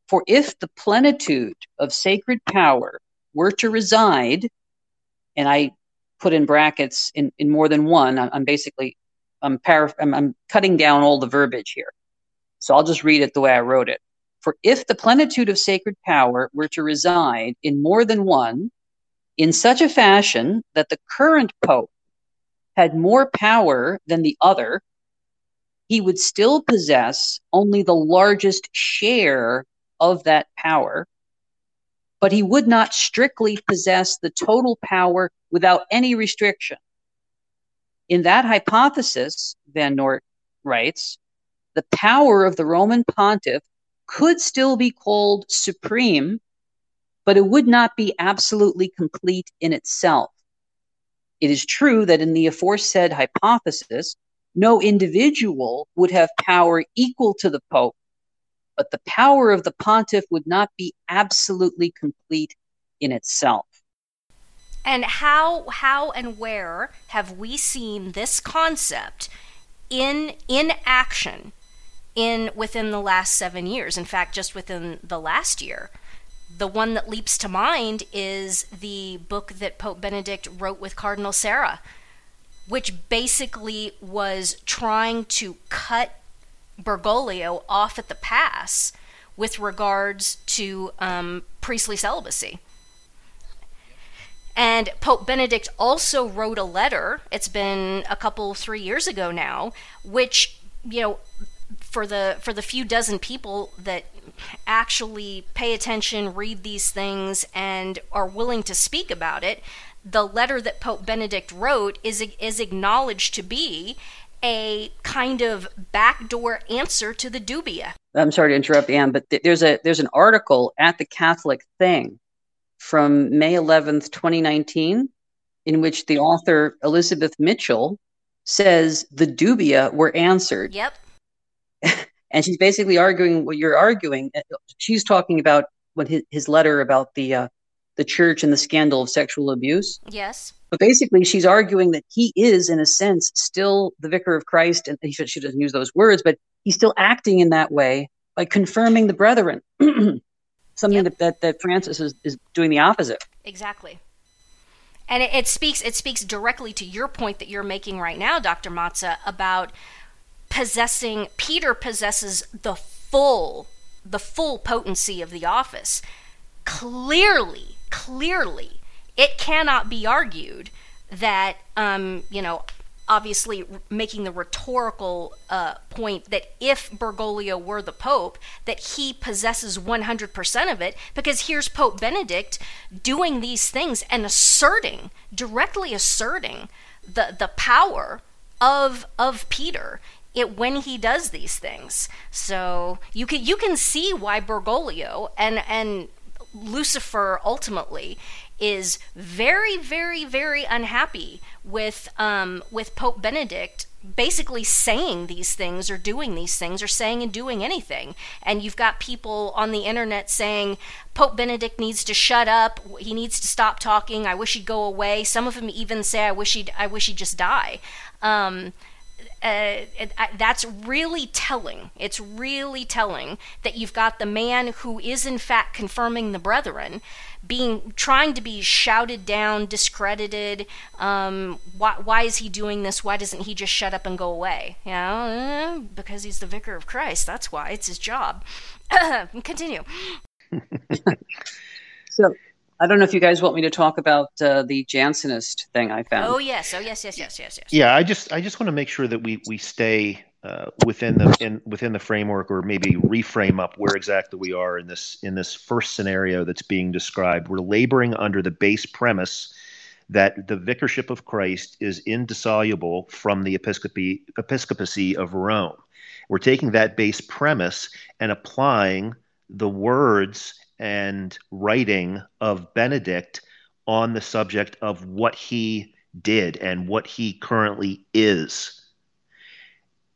for if the plenitude of sacred power were to reside, and I put in brackets in, in more than one, I'm, basically I'm, I'm, I'm cutting down all the verbiage here. So I'll just read it the way I wrote it. For if the plenitude of sacred power were to reside in more than one, in such a fashion that the current pope had more power than the other, he would still possess only the largest share of that power, but he would not strictly possess the total power without any restriction. In that hypothesis, Van Noort writes, the power of the Roman pontiff could still be called supreme, but it would not be absolutely complete in itself. It is true that in the aforesaid hypothesis, no individual would have power equal to the Pope but the power of the pontiff would not be absolutely complete in itself. And how how and where have we seen this concept in in action in within the last 7 years? In fact, just within the last year. the one that leaps to mind is the book that Pope Benedict wrote with Cardinal Sarah, which basically was trying to cut Bergoglio off at the pass with regards to um, priestly celibacy. And Pope Benedict also wrote a letter, it's been a couple, three years ago now, which, you know, for the for the few dozen people that actually pay attention, read these things, and are willing to speak about it, the letter that Pope Benedict wrote is is acknowledged to be a kind of backdoor answer to the dubia. I'm sorry to interrupt, Anne, but th- there's a there's an article at the Catholic Thing from May 11th, 2019, in which the author Elizabeth Mitchell says the dubia were answered. Yep. and she's basically arguing what you're arguing. She's talking about what his, his letter about the uh, the church and the scandal of sexual abuse. Yes. But basically, she's arguing that he is, in a sense, still the vicar of Christ, and she, she doesn't use those words, but he's still acting in that way by confirming the brethren. Something yep. that, that, that Francis is, is doing the opposite. Exactly. And it, it speaks it speaks directly to your point that you're making right now, Dr. Mazza, about possessing Peter possesses the full the full potency of the office. Clearly, clearly, it cannot be argued that um, you know obviously making the rhetorical uh, point that if Bergoglio were the Pope, that he possesses 100% of it, because here's Pope Benedict doing these things and asserting, directly asserting the, the power of, of Peter it when he does these things. So you can you can see why Bergoglio and and Lucifer ultimately is very, very, very unhappy with um, with Pope Benedict basically saying these things or doing these things or saying and doing anything. And you've got people on the internet saying Pope Benedict needs to shut up. He needs to stop talking. I wish he'd go away. Some of them even say I wish he'd I wish he'd just die. Um, uh, that's really telling. It's really telling that you've got the man who is in fact confirming the brethren being trying to be shouted down, discredited. Um, why, why is he doing this? Why doesn't he just shut up and go away? You know, uh, because he's the vicar of Christ. That's why it's his job. Continue. so I don't know if you guys want me to talk about uh, the Jansenist thing I found. Oh yes, oh yes, yes, yes, yes, yes. Yeah, I just I just want to make sure that we we stay uh, within the in within the framework, or maybe reframe up where exactly we are in this in this first scenario that's being described. We're laboring under the base premise that the vicarship of Christ is indissoluble from the episcopacy, episcopacy of Rome. We're taking that base premise and applying the words and writing of Benedict on the subject of what he did and what he currently is.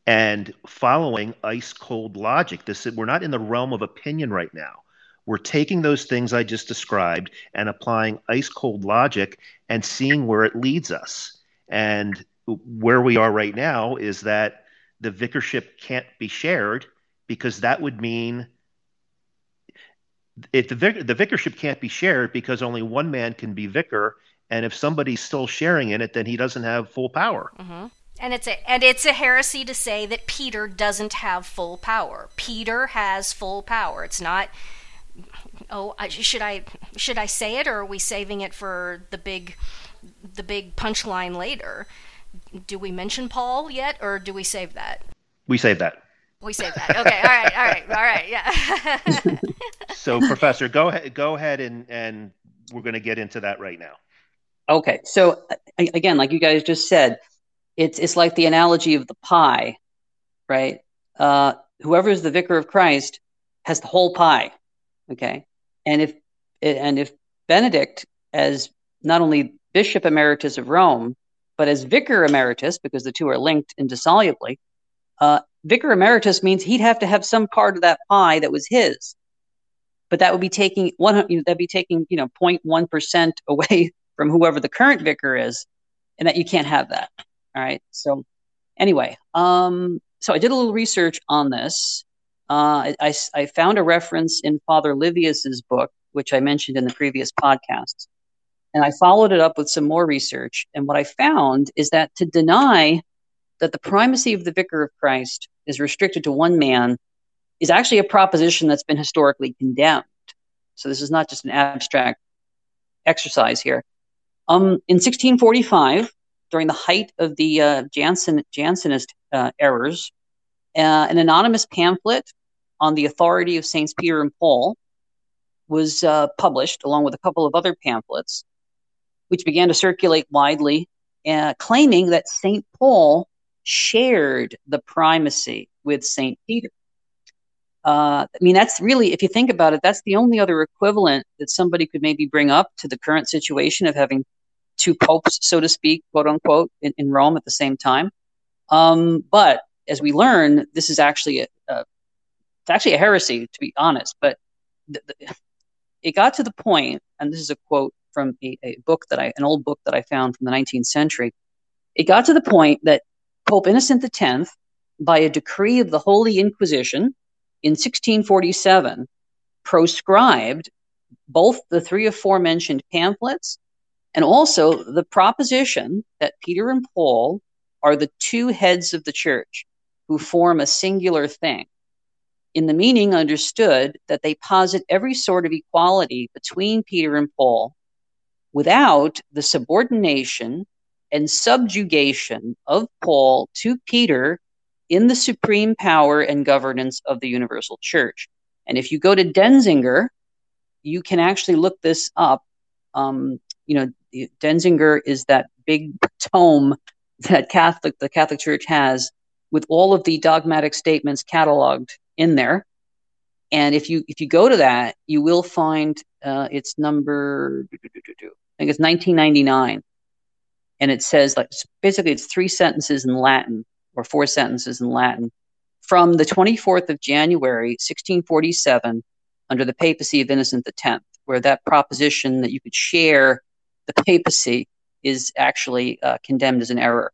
And following ice cold logic, this we're not in the realm of opinion right now. We're taking those things I just described and applying ice cold logic and seeing where it leads us. And where we are right now is that the vicarship can't be shared because that would mean if the vic- the vicarship can't be shared because only one man can be vicar, and if somebody's still sharing in it, then he doesn't have full power. Mm-hmm. And it's a and it's a heresy to say that Peter doesn't have full power. Peter has full power. It's not. Oh, should I should I say it, or are we saving it for the big the big punchline later? Do we mention Paul yet, or do we save that? We save that. We save that. Okay. All right. All right. All right. Yeah. so, Professor, go ahead. Go ahead, and and we're going to get into that right now. Okay. So again, like you guys just said, it's it's like the analogy of the pie, right? Uh, whoever is the vicar of Christ has the whole pie. Okay. And if and if Benedict, as not only Bishop Emeritus of Rome, but as Vicar Emeritus, because the two are linked indissolubly, uh, vicar emeritus means he'd have to have some part of that pie that was his. But that would be taking one. That'd be taking you know 0.1 percent away from whoever the current vicar is, and that you can't have that. All right. So anyway, um, so I did a little research on this. Uh, I, I, I found a reference in Father Livius's book which I mentioned in the previous podcast. And I followed it up with some more research. And what I found is that to deny that the primacy of the vicar of Christ is restricted to one man is actually a proposition that's been historically condemned. So this is not just an abstract exercise here. Um, in 1645, during the height of the uh, Jansen, Jansenist uh, errors, uh, an anonymous pamphlet on the authority of Saints Peter and Paul was uh, published, along with a couple of other pamphlets, which began to circulate widely, uh, claiming that St. Paul shared the primacy with St. Peter. Uh, I mean, that's really, if you think about it, that's the only other equivalent that somebody could maybe bring up to the current situation of having two popes, so to speak, quote unquote, in, in Rome at the same time. Um, but as we learn, this is actually a, a, it's actually a heresy, to be honest. But the, the, it got to the point, and this is a quote from a, a book that I, an old book that I found from the 19th century. It got to the point that Pope Innocent X, by a decree of the Holy Inquisition in 1647, proscribed both the three aforementioned pamphlets and also the proposition that Peter and Paul are the two heads of the church who form a singular thing. In the meaning understood that they posit every sort of equality between Peter and Paul without the subordination and subjugation of Paul to Peter in the supreme power and governance of the universal church. And if you go to Denzinger, you can actually look this up. Um, you know, Denzinger is that big tome that Catholic the Catholic Church has with all of the dogmatic statements cataloged in there. And if you if you go to that, you will find uh, it's number I think it's 1999, and it says like basically it's three sentences in Latin or four sentences in Latin from the 24th of January 1647 under the papacy of Innocent X, where that proposition that you could share the papacy is actually uh, condemned as an error.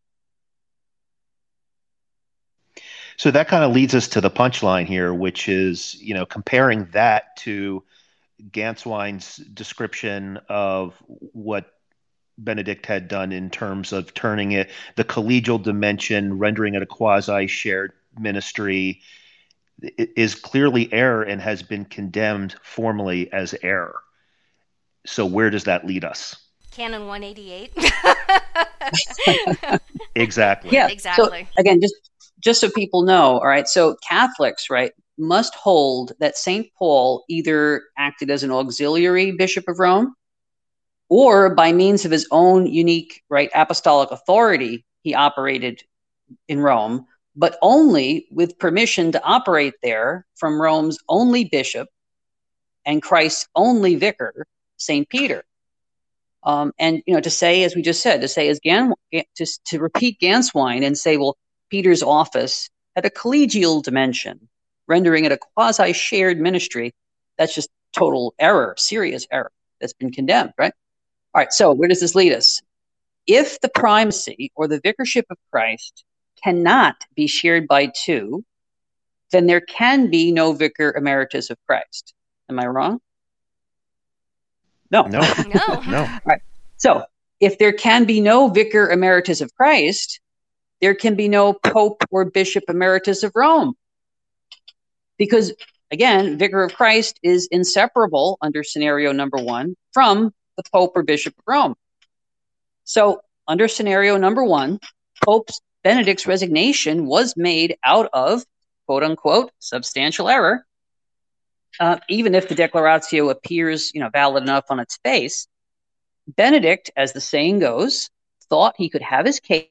So that kind of leads us to the punchline here, which is, you know, comparing that to Gänswein's description of what Benedict had done in terms of turning it the collegial dimension, rendering it a quasi shared ministry, is clearly error and has been condemned formally as error. So where does that lead us? Canon 188. exactly. Yeah, exactly. So again, just just so people know, all right. So Catholics, right, must hold that Saint Paul either acted as an auxiliary bishop of Rome, or by means of his own unique, right, apostolic authority, he operated in Rome, but only with permission to operate there from Rome's only bishop and Christ's only vicar, Saint Peter. Um, and you know, to say, as we just said, to say as Gan, to, to repeat Gänswein and say, well, Peter's office had a collegial dimension, rendering it a quasi-shared ministry. That's just total error, serious error that's been condemned, right? All right. So where does this lead us? If the primacy or the vicarship of Christ cannot be shared by two, then there can be no vicar emeritus of Christ. Am I wrong? No. No. no. no. All right. So if there can be no vicar emeritus of Christ, there can be no pope or bishop emeritus of Rome. Because again, vicar of Christ is inseparable under scenario number one from the pope or bishop of Rome. So under scenario number one, Pope Benedict's resignation was made out of quote unquote substantial error uh, even if the declaratio appears, you know, valid enough on its face, Benedict, as the saying goes, thought he could have his cake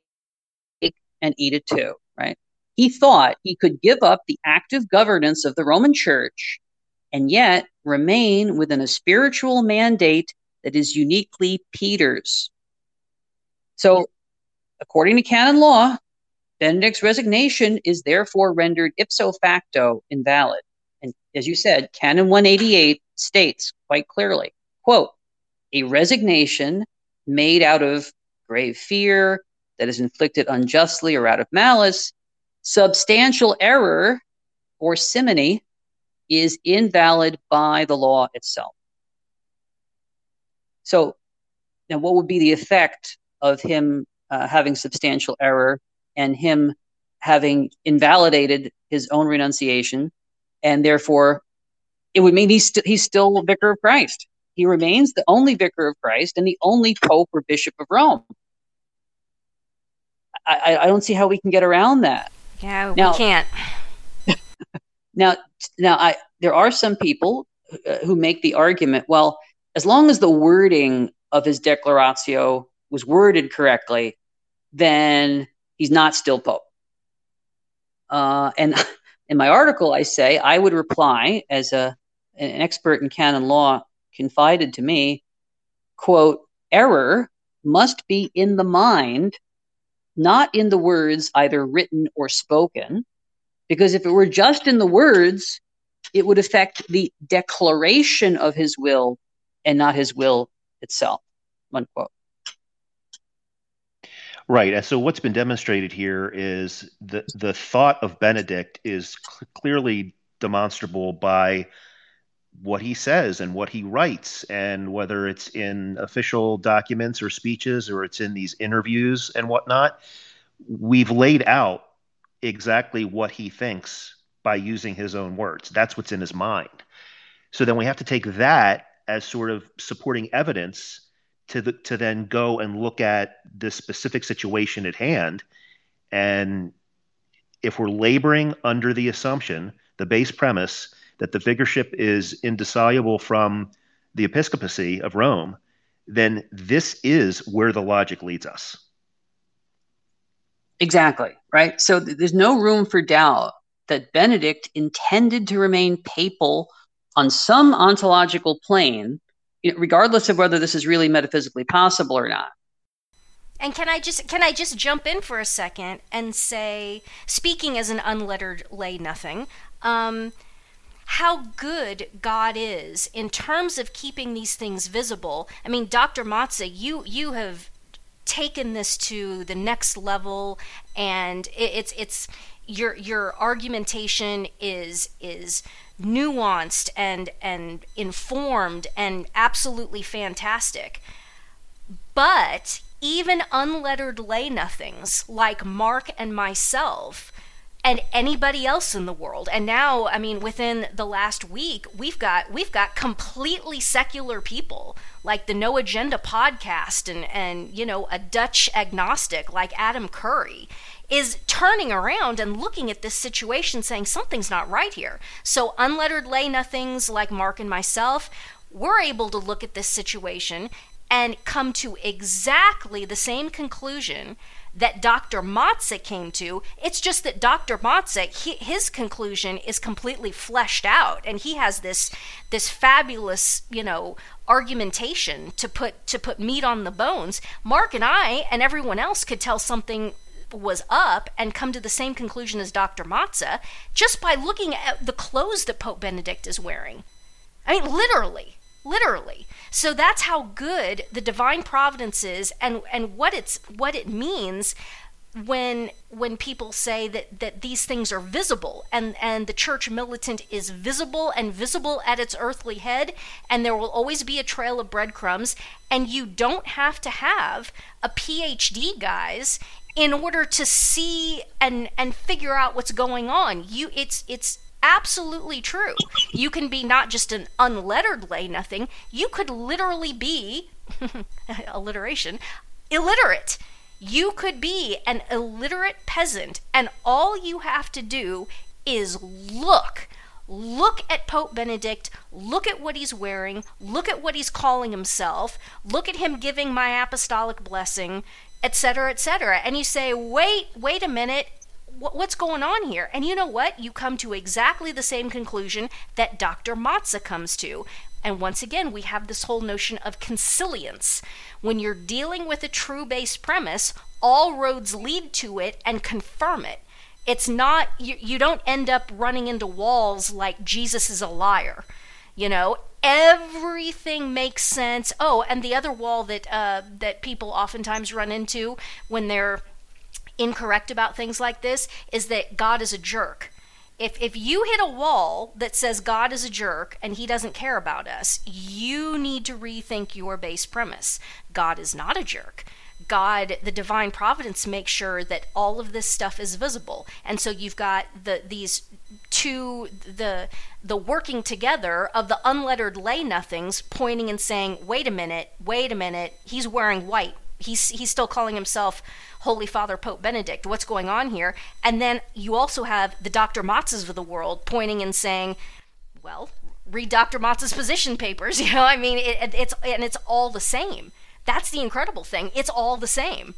and eat it too, right? He thought he could give up the active governance of the Roman Church and yet remain within a spiritual mandate that is uniquely Peter's. So, according to canon law, Benedict's resignation is therefore rendered ipso facto invalid. And as you said, Canon 188 states quite clearly, quote, a resignation made out of grave fear that is inflicted unjustly or out of malice, substantial error or simony is invalid by the law itself. So, now what would be the effect of him uh, having substantial error and him having invalidated his own renunciation, and therefore it would mean he's, st- he's still vicar of Christ. He remains the only vicar of Christ and the only pope or bishop of Rome. I, I don't see how we can get around that. Yeah, now, we can't. now, now, I there are some people uh, who make the argument. Well, as long as the wording of his declaratio was worded correctly, then he's not still pope. Uh, and in my article, I say I would reply as a an expert in canon law confided to me, quote, error must be in the mind, not in the words either written or spoken, because if it were just in the words, it would affect the declaration of his will and not his will itself. Unquote. Right. And so what's been demonstrated here is the the thought of Benedict is cl- clearly demonstrable by what he says and what he writes and whether it's in official documents or speeches or it's in these interviews and whatnot we've laid out exactly what he thinks by using his own words that's what's in his mind so then we have to take that as sort of supporting evidence to the, to then go and look at the specific situation at hand and if we're laboring under the assumption the base premise that the vicarship is indissoluble from the episcopacy of Rome, then this is where the logic leads us. Exactly, right? So th- there's no room for doubt that Benedict intended to remain papal on some ontological plane, regardless of whether this is really metaphysically possible or not. And can I just can I just jump in for a second and say, speaking as an unlettered lay nothing, um, how good God is in terms of keeping these things visible. I mean, Dr. Mazza, you you have taken this to the next level, and it, it's it's your your argumentation is is nuanced and and informed and absolutely fantastic. But even unlettered lay nothings like Mark and myself and anybody else in the world. And now, I mean, within the last week, we've got we've got completely secular people like the No Agenda podcast and and you know a Dutch agnostic like Adam Curry is turning around and looking at this situation saying something's not right here. So unlettered lay nothings like Mark and myself, we're able to look at this situation and come to exactly the same conclusion that Dr. Mazza came to. It's just that Dr. Mazza, he, his conclusion is completely fleshed out, and he has this this fabulous, you know, argumentation to put to put meat on the bones. Mark and I and everyone else could tell something was up and come to the same conclusion as Dr. Mazza just by looking at the clothes that Pope Benedict is wearing. I mean, literally literally. So that's how good the divine providence is and and what it's what it means when when people say that that these things are visible and and the church militant is visible and visible at its earthly head and there will always be a trail of breadcrumbs and you don't have to have a PhD guys in order to see and and figure out what's going on you it's it's absolutely true. You can be not just an unlettered lay nothing, you could literally be alliteration, illiterate. You could be an illiterate peasant, and all you have to do is look. Look at Pope Benedict, look at what he's wearing, look at what he's calling himself, look at him giving my apostolic blessing, etc., etc. And you say, wait, wait a minute, what's going on here? And you know what? You come to exactly the same conclusion that Dr. Mazza comes to. And once again, we have this whole notion of consilience. When you're dealing with a true base premise, all roads lead to it and confirm it. It's not, you, you don't end up running into walls like Jesus is a liar. You know, everything makes sense. Oh, and the other wall that uh, that people oftentimes run into when they're incorrect about things like this is that God is a jerk. if if you hit a wall that says God is a jerk and he doesn't care about us, you need to rethink your base premise. God is not a jerk. God, the divine providence makes sure that all of this stuff is visible. And so you've got the these two the the working together of the unlettered lay nothings pointing and saying, "Wait a minute, wait a minute. He's wearing white. He's he's still calling himself Holy Father Pope Benedict. What's going on here? And then you also have the Dr. Mazzas of the world pointing and saying, well, read Dr. Mazzas' position papers. You know, I mean, it, it's and it's all the same. That's the incredible thing. It's all the same.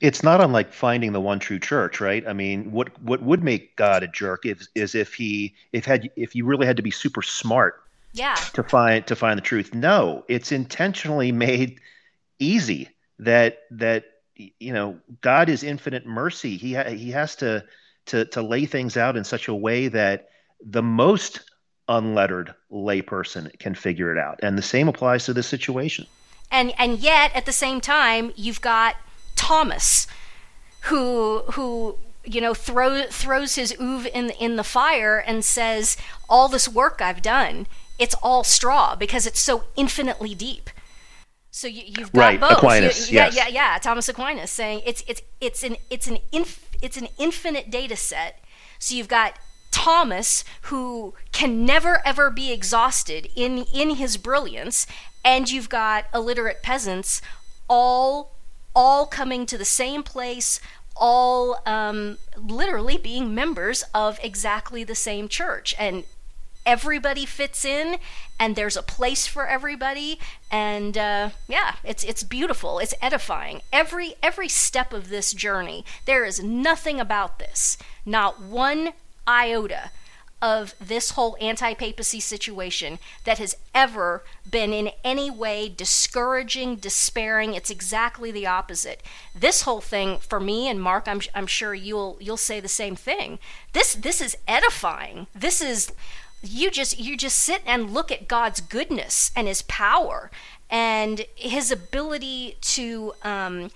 It's not unlike finding the one true church, right? I mean, what what would make God a jerk is is if he if had if you really had to be super smart yeah to find to find the truth. No, it's intentionally made easy that that you know God is infinite mercy. He ha- he has to to to lay things out in such a way that the most unlettered layperson can figure it out. And the same applies to this situation. And and yet at the same time you've got Thomas who who you know throw, throws his oeuvre in in the fire and says all this work I've done it's all straw because it's so infinitely deep. So you, have got right. both. Aquinas, you, yeah, yes. yeah, yeah. Thomas Aquinas saying it's it's it's an it's an inf, it's an infinite data set. So you've got Thomas who can never ever be exhausted in in his brilliance, and you've got illiterate peasants all all coming to the same place, all um, literally being members of exactly the same church. And everybody fits in and there's a place for everybody. And uh, yeah it's it's beautiful. It's edifying. Every every step of this journey there is nothing about this. Not one iota of this whole anti papacy situation that has ever been in any way discouraging, despairing. It's exactly the opposite. This whole thing, for me and Mark, I'm, I'm sure you'll you'll say the same thing. This this is edifying. This is you just you just sit and look at God's goodness and His power and His ability to. Um,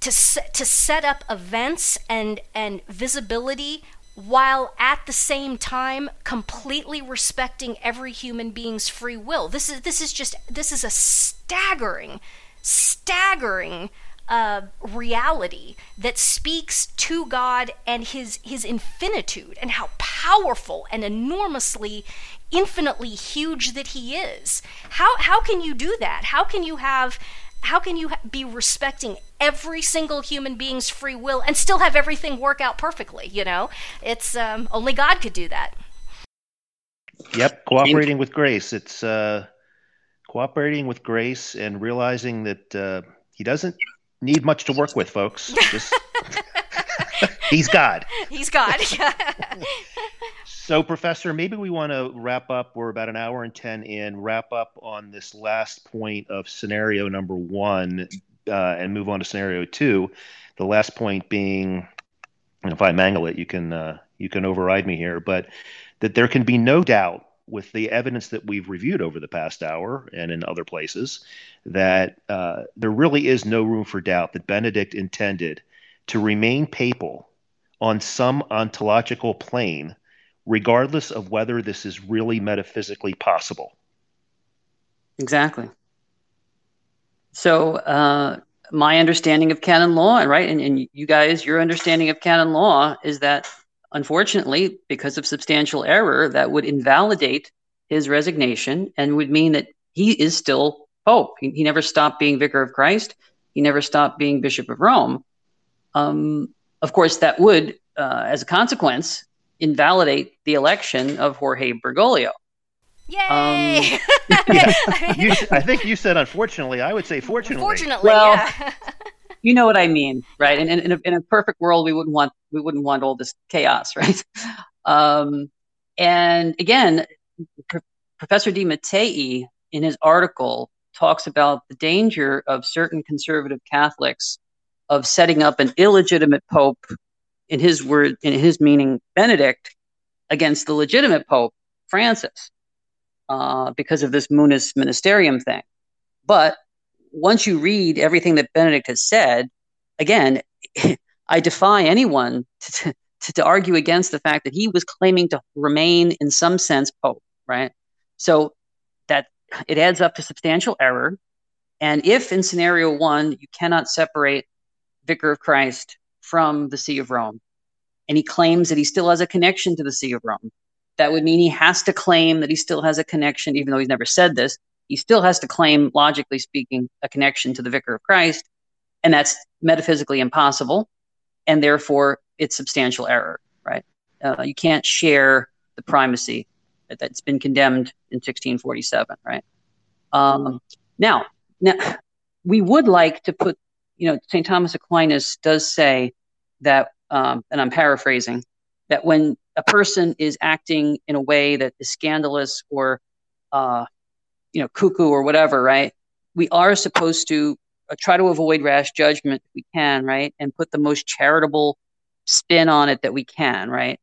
to set, to set up events and and visibility while at the same time completely respecting every human being's free will. This is this is just this is a staggering staggering uh, reality that speaks to God and his his infinitude and how powerful and enormously infinitely huge that he is. How how can you do that? How can you have how can you be respecting every single human being's free will and still have everything work out perfectly? You know, it's um, only God could do that. Yep, cooperating with grace. It's uh, cooperating with grace and realizing that uh, He doesn't need much to work with, folks. Just, he's God. He's God. so, Professor, maybe we want to wrap up. We're about an hour and 10 in, wrap up on this last point of scenario number one uh, and move on to scenario two. The last point being, and if I mangle it, you can uh, you can override me here, but that there can be no doubt with the evidence that we've reviewed over the past hour and in other places that uh, there really is no room for doubt that Benedict intended to remain papal on some ontological plane, regardless of whether this is really metaphysically possible. Exactly. So, uh, my understanding of canon law, right, and, and you guys, your understanding of canon law is that unfortunately, because of substantial error, that would invalidate his resignation and would mean that he is still Pope. He, he never stopped being Vicar of Christ. He never stopped being Bishop of Rome. Um, of course, that would, uh, as a consequence, invalidate the election of Jorge Bergoglio. Yay! Um, yeah. you, I think you said unfortunately. I would say fortunately. Fortunately, well, yeah. you know what I mean, right? And, and in, a, in, a, perfect world, we wouldn't want we wouldn't want all this chaos, right? Um, and again, P- Professor de Mattei, in his article, talks about the danger of certain conservative Catholics of setting up an illegitimate pope, in his word, in his meaning, Benedict, against the legitimate pope, Francis, uh, because of this munus ministerium thing. But once you read everything that Benedict has said, again, I defy anyone to, to, to argue against the fact that he was claiming to remain in some sense pope, right? So that it adds up to substantial error. And if in scenario one you cannot separate Vicar of Christ from the See of Rome, and he claims that he still has a connection to the See of Rome, that would mean he has to claim that he still has a connection, even though he's never said this. He still has to claim, logically speaking, a connection to the Vicar of Christ, and that's metaphysically impossible, and therefore it's substantial error, right? Uh, you can't share the primacy that's been condemned in 1647, right? Um, now, now, we would like to put, you know, St. Thomas Aquinas does say that, um, and I'm paraphrasing, that when a person is acting in a way that is scandalous or, uh, you know, cuckoo or whatever, right? We are supposed to uh, try to avoid rash judgment if we can, right? And put the most charitable spin on it that we can, right?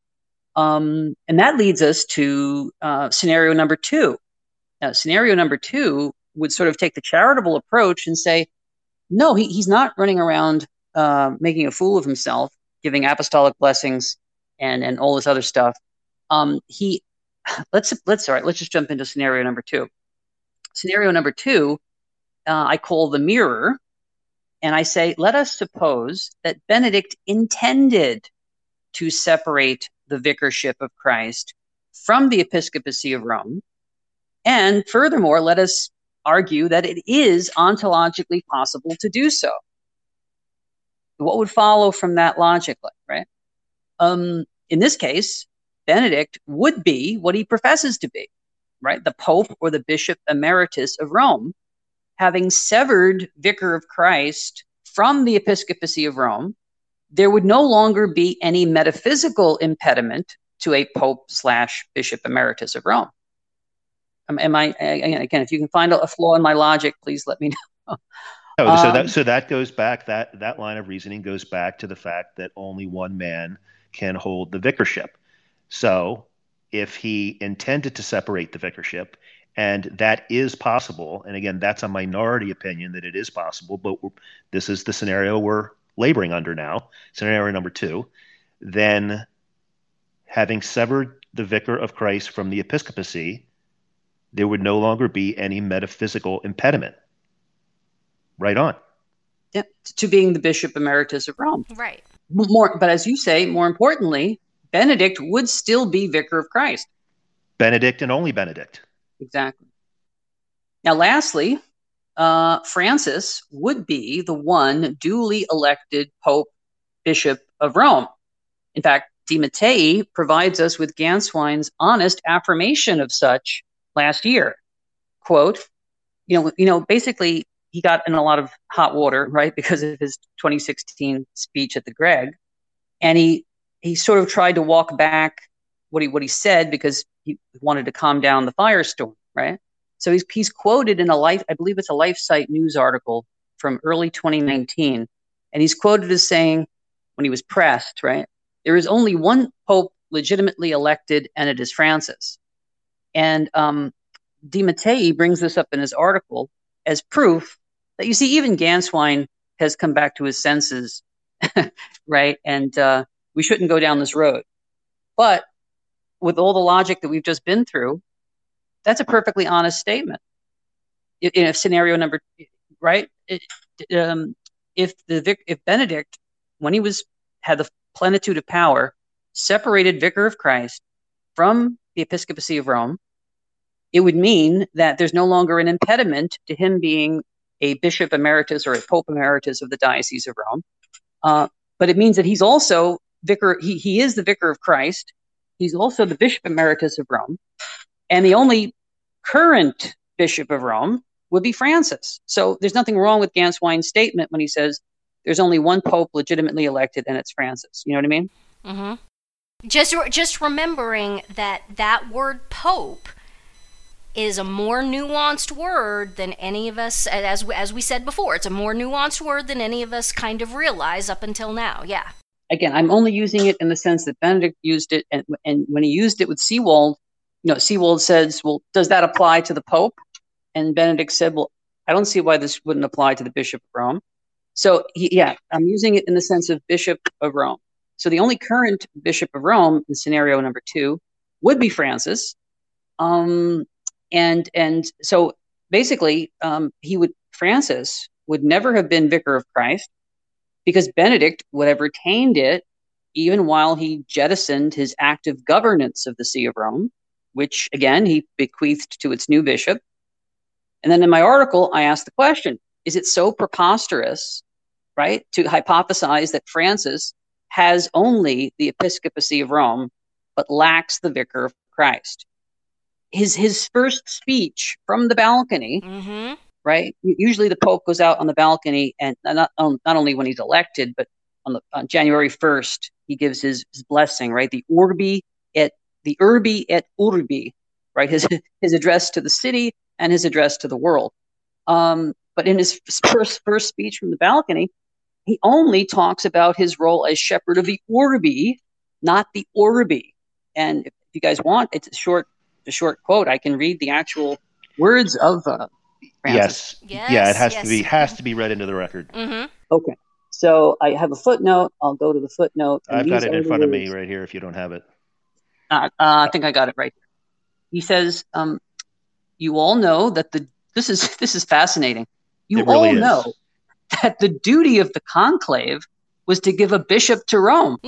Um, and that leads us to uh, scenario number two. Now, scenario number two would sort of take the charitable approach and say, no, he, he's not running around uh, making a fool of himself, giving apostolic blessings and and all this other stuff. Um, he let's let's all right. Let's just jump into scenario number two. Scenario number two, uh, I call the mirror, and I say, let us suppose that Benedict intended to separate the vicarship of Christ from the episcopacy of Rome. And furthermore, let us argue that it is ontologically possible to do so. What would follow from that logically, right? Um, in this case, Benedict would be what he professes to be, right? The Pope or the Bishop Emeritus of Rome, having severed Vicar of Christ from the episcopacy of Rome there would no longer be any metaphysical impediment to a pope slash bishop emeritus of Rome. Um, am I again? If you can find a flaw in my logic, please let me know. Oh, so that um, so that goes back that that line of reasoning goes back to the fact that only one man can hold the vicarship. So if he intended to separate the vicarship, and that is possible, and again, that's a minority opinion that it is possible, but this is the scenario we're laboring under now, scenario number two, then having severed the vicar of Christ from the episcopacy, there would no longer be any metaphysical impediment. Right on. Yeah, to being the bishop emeritus of Rome. Right. More, but as you say, more importantly, Benedict would still be vicar of Christ. Benedict and only Benedict. Exactly. Now, lastly, uh, Francis would be the one duly elected Pope Bishop of Rome. In fact, De Mattei provides us with Gänswein's honest affirmation of such last year. Quote, you know, you know, basically he got in a lot of hot water, right, because of his 2016 speech at the Greg, and he he sort of tried to walk back what he what he said because he wanted to calm down the firestorm, right? So he's, he's quoted in a life, I believe it's a LifeSite news article from early 2019. And he's quoted as saying, when he was pressed, right, there is only one pope legitimately elected, and it is Francis. And um, De Mattei brings this up in his article as proof that you see, even Gänswein has come back to his senses, right? And uh, we shouldn't go down this road. But with all the logic that we've just been through, that's a perfectly honest statement. In, scenario number, right? It, um, if the if Benedict, when he was had the plenitude of power, separated vicar of Christ from the episcopacy of Rome, it would mean that there's no longer an impediment to him being a bishop emeritus or a pope emeritus of the diocese of Rome. Uh, but it means that he's also vicar. He he is the vicar of Christ. He's also the bishop emeritus of Rome. And the only current Bishop of Rome would be Francis. So there's nothing wrong with Gänswein's statement when he says there's only one pope legitimately elected, and it's Francis. You know what I mean? Mm-hmm. Just just remembering that that word pope is a more nuanced word than any of us, as as we said before, it's a more nuanced word than any of us kind of realize up until now. Yeah. Again, I'm only using it in the sense that Benedict used it, and, and when he used it with Seewald, you know, Seewald says, well, does that apply to the Pope? And Benedict said, well, I don't see why this wouldn't apply to the Bishop of Rome. So, he, yeah, I'm using it in the sense of Bishop of Rome. So the only current bishop of Rome in scenario number two would be Francis. Um, and and so basically, um, he would Francis would never have been vicar of Christ because Benedict would have retained it even while he jettisoned his active governance of the See of Rome, which again he bequeathed to its new bishop. And then in my article, I asked the question Is it so preposterous, right, to hypothesize that Francis has only the episcopacy of Rome, but lacks the vicar of Christ? His, his first speech from the balcony, Mm-hmm. right? Usually the Pope goes out on the balcony, and not, not only when he's elected, but on, the, on January 1st, he gives his, his blessing, right? The Urbi et the Urbi et Orbi, right? His his address to the city and his address to the world. Um, but in his first first speech from the balcony, he only talks about his role as shepherd of the Orbi, not the Orbi. And if you guys want, it's a short a short quote. I can read the actual words of uh, Francis. Yes. yes. Yeah, it has yes. to be has to be read into the record. Mm-hmm. Okay. So I have a footnote. I'll go to the footnote. I've got it in front of me right here if you don't have it. Uh, uh, I think I got it right. Here. He says, um, "You all know that the this is this is fascinating. You It really all is. know that the duty of the conclave was to give a bishop to Rome.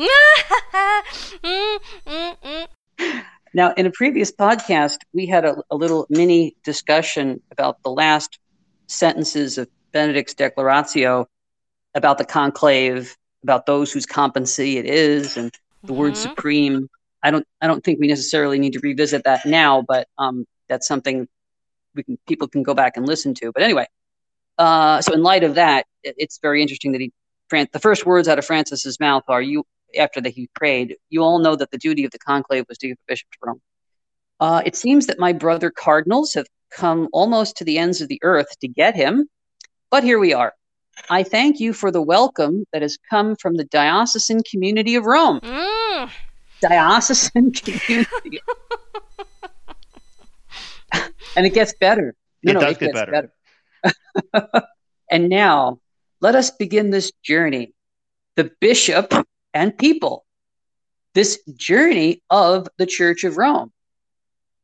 Now, in a previous podcast, we had a, a little mini discussion about the last sentences of Benedict's Declaratio about the conclave, about those whose competency it is, and the word Mhm. supreme. I don't I don't think we necessarily need to revisit that now, but um, that's something we can people can go back and listen to. But anyway, uh, so in light of that, it, it's very interesting that he Fran- the first words out of Francis's mouth are you after that he prayed. You all know that the duty of the conclave was to give the bishop to Rome. Uh, it seems that my brother cardinals have come almost to the ends of the earth to get him, but here we are. I thank you for the welcome that has come from the diocesan community of Rome. Mm. Diocesan community. and it gets better. It does get gets better. better. and now, let us begin this journey. The bishop and people. This journey of the Church of Rome.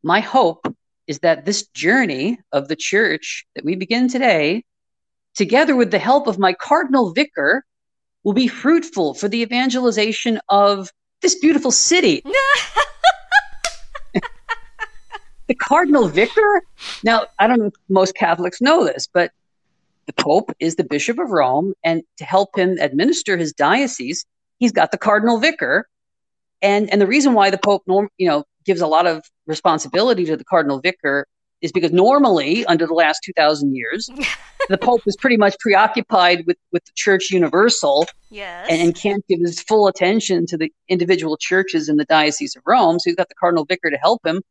My hope is that this journey of the church that we begin today, together with the help of my cardinal vicar, will be fruitful for the evangelization of this beautiful city. the cardinal vicar? Now, I don't know if most Catholics know this, but the Pope is the Bishop of Rome, and to help him administer his diocese, he's got the cardinal vicar. And and the reason why the Pope norm, you know, gives a lot of responsibility to the cardinal vicar is because normally, under the last two thousand years, the Pope is pretty much preoccupied with with the Church Universal yes. and, and can't give his full attention to the individual churches in the Diocese of Rome. So he's got the cardinal vicar to help him.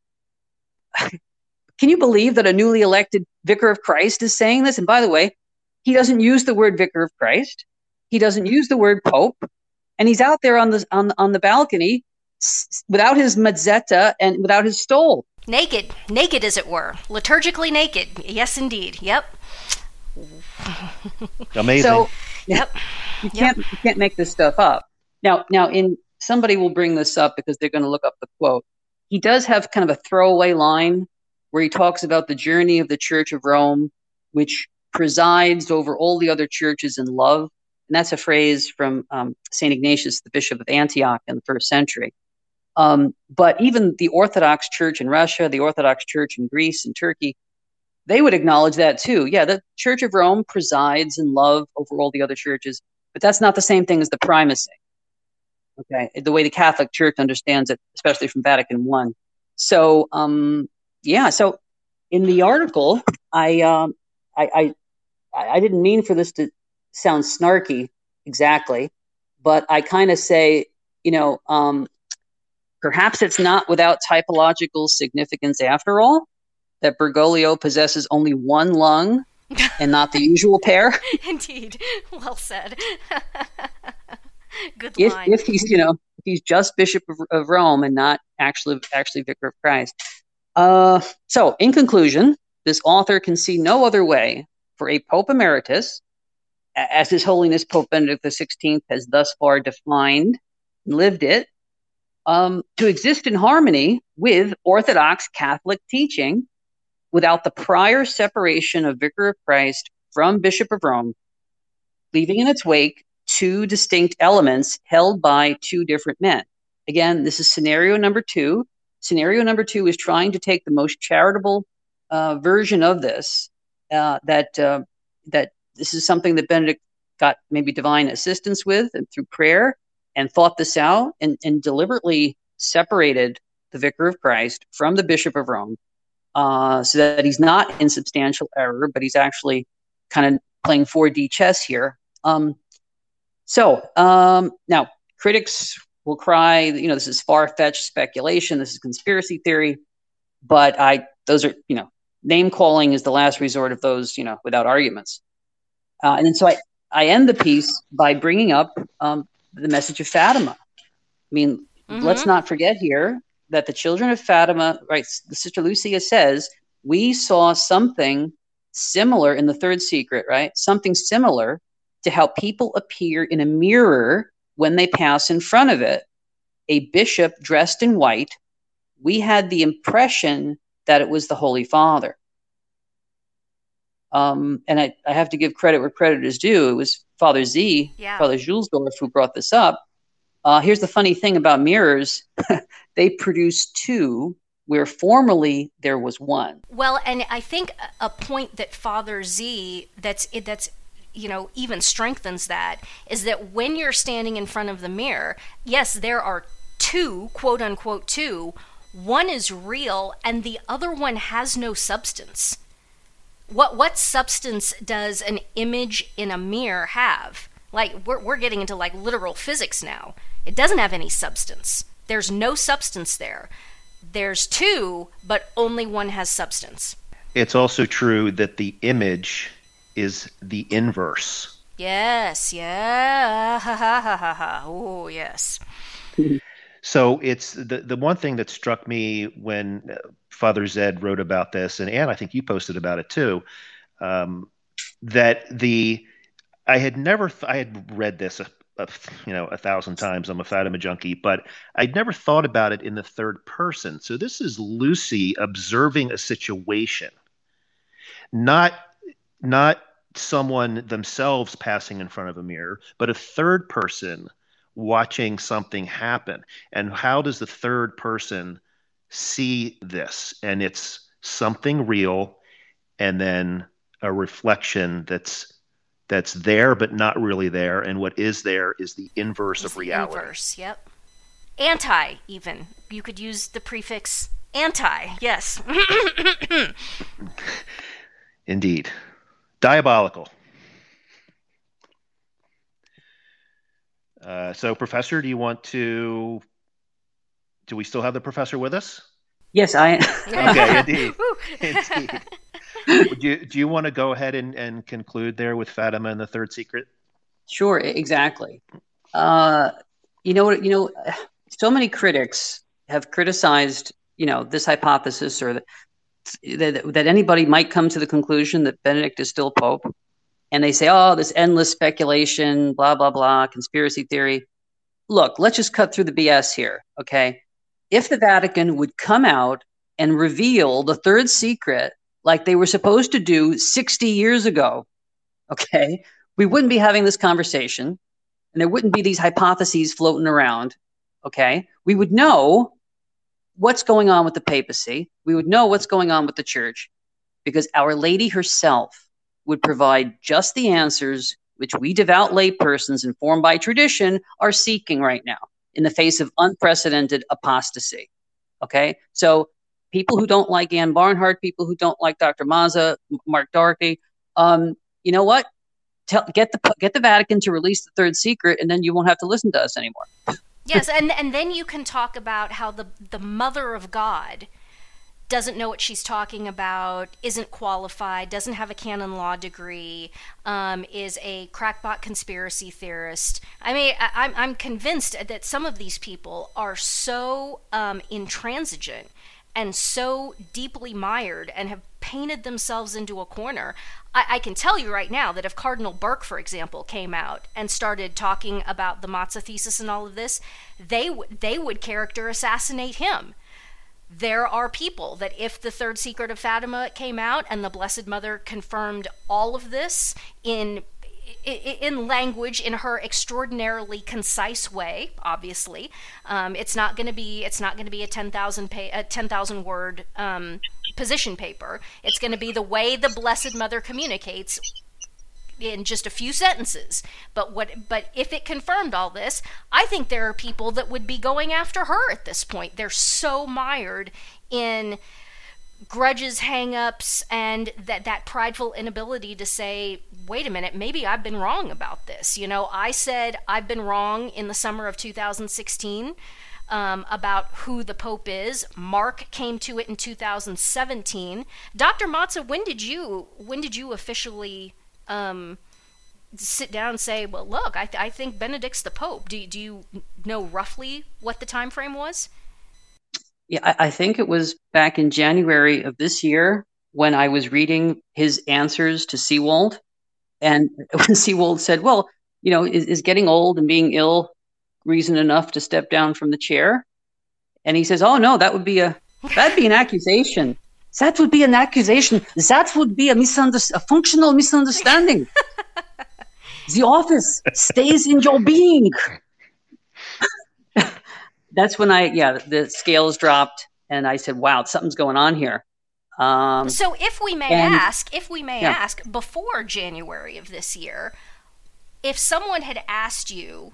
Can you believe that a newly elected vicar of Christ is saying this? And by the way, he doesn't use the word vicar of Christ. He doesn't use the word pope, and he's out there on the on on the balcony s- without his mozzetta and without his stole. naked, naked as it were, liturgically naked. Yes, indeed. Yep. Amazing. So Yep. you can't you can't make this stuff up. Now now in somebody will bring this up because they're going to look up the quote. He does have kind of a throwaway line where he talks about the journey of the Church of Rome, which presides over all the other churches in love. And that's a phrase from um, St. Ignatius, the Bishop of Antioch in the first century. Um, but even the Orthodox Church in Russia, the Orthodox Church in Greece and Turkey, they would acknowledge that too. Yeah, the Church of Rome presides in love over all the other churches, but that's not the same thing as the primacy. Okay, the way the Catholic Church understands it, especially from Vatican One. So, um, yeah. So, in the article, I, um, I, I, I didn't mean for this to sound snarky exactly, but I kind of say, you know, um, perhaps it's not without typological significance after all that Bergoglio possesses only one lung and not the usual pair. Indeed. Well said. Good If, line. if he's, you know, if he's just Bishop of, of Rome and not actually actually Vicar of Christ. Uh, so, in conclusion, this author can see no other way for a Pope Emeritus, as His Holiness Pope Benedict XVI has thus far defined lived it, um, to exist in harmony with Orthodox Catholic teaching without the prior separation of Vicar of Christ from Bishop of Rome, leaving in its wake two distinct elements held by two different men. Again, this is scenario number two. Scenario number two is trying to take the most charitable uh, version of this. Uh, that uh, that this is something that Benedict got maybe divine assistance with and through prayer and thought this out and, and deliberately separated the vicar of Christ from the bishop of Rome uh, so that he's not in substantial error, but he's actually kind of playing 4D chess here. Um, so um, now critics will cry, you know, this is far fetched speculation, this is conspiracy theory, but I, those are, you know, name calling is the last resort of those, you know, without arguments. Uh, and then so I, I end the piece by bringing up um, the message of Fatima. I mean, mm-hmm. let's not forget here that the children of Fatima, right? The Sister Lucia says we saw something similar in the third secret, right? Something similar to how people appear in a mirror when they pass in front of it. A bishop dressed in white. We had the impression that it was the Holy Father. Um, and I, I, have to give credit where credit is due. It was Father Z, yeah. Father Zuhlsdorf, who brought this up. Uh, here's the funny thing about mirrors they produce two where formerly there was one. Well, and I think a point that Father Z that's that's you know even strengthens that is that when you're standing in front of the mirror, yes, there are two quote unquote two. One is real, and the other one has no substance what what substance does an image in a mirror have? Like we're we're getting into like literal physics now. It doesn't have any substance. There's no substance there. There's two, but only one has substance. It's also true that the image is the inverse. Yes, yeah. Ha ha ha ha ha. Oh, yes. so it's the the one thing that struck me when uh, Father Zed wrote about this, and Anne, I think you posted about it too. Um, that the I had never th- I had read this a, a, you know a thousand times. I'm a Fatima junkie, but I'd never thought about it in the third person. So this is Lucy observing a situation, not not someone themselves passing in front of a mirror, but a third person watching something happen. And how does the third person see this? And it's something real and then a reflection that's that's there but not really there. And what is there is the inverse it's of reality. inverse yep. Anti even. You could use the prefix anti yes. Indeed diabolical uh, so professor do you want to do we still have the professor with us? Yes, I. okay, indeed. indeed. you, do you want to go ahead and, and conclude there with Fatima and the third secret? Sure, exactly. Uh, you know what? You know, so many critics have criticized, you know, this hypothesis or that, that that anybody might come to the conclusion that Benedict is still Pope, and they say, "Oh, this endless speculation, blah blah blah, conspiracy theory." Look, let's just cut through the BS here, okay? if the Vatican would come out and reveal the third secret like they were supposed to do 60 years ago, okay, we wouldn't be having this conversation and there wouldn't be these hypotheses floating around, okay? We would know what's going on with the papacy, we would know what's going on with the church because Our Lady herself would provide just the answers which we devout laypersons informed by tradition are seeking right now in the face of unprecedented apostasy. Okay, so people who don't like Ann Barnhardt, people who don't like Dr. Mazza, Mark Docherty, um, you know what? Tell, get the get the Vatican to release the third secret, and then you won't have to listen to us anymore. Yes, and and then you can talk about how the the Mother of God doesn't know what she's talking about, isn't qualified, doesn't have a canon law degree, um, is a crackpot conspiracy theorist. I mean, I, am convinced that some of these people are so um, intransigent and so deeply mired and have painted themselves into a corner. I, I, can tell you right now that if Cardinal Burke, for example, came out and started talking about the Mazza thesis and all of this, they w- they would character assassinate him. There are people that if the third secret of Fatima came out and the Blessed Mother confirmed all of this in in language in her extraordinarily concise way obviously. Um, it's not going to be it's not going to be a 10,000 pa- a 10,000 word um, position paper. It's going to be the way the blessed mother communicates in just a few sentences. But what but if it confirmed all this i think there are people that would be going after her at this point. They're so mired in grudges, hangups, and that that prideful inability to say, "Wait a minute, maybe I've been wrong about this." You know, I said I've been wrong in the summer of 2016 um, about who the Pope is. Mark came to it in 2017. Dr. Mazza, when did you when did you officially um, sit down and say, "Well, look, I, th- I think Benedict's the Pope"? Do do you know roughly what the time frame was? Yeah, I, I think it was back in January of this year when I was reading his answers to Seewald. And when Seewald said, Well, you know, is, is getting old and being ill reason enough to step down from the chair? And he says, Oh, no, that would be a that'd be an accusation. That would be an accusation. That would be a, misunder- a functional misunderstanding. the office stays in your being that's when I, yeah, the scales dropped and I said, wow, something's going on here. Um, so, if we may and, ask, if we may yeah. ask, before January of this year, if someone had asked you,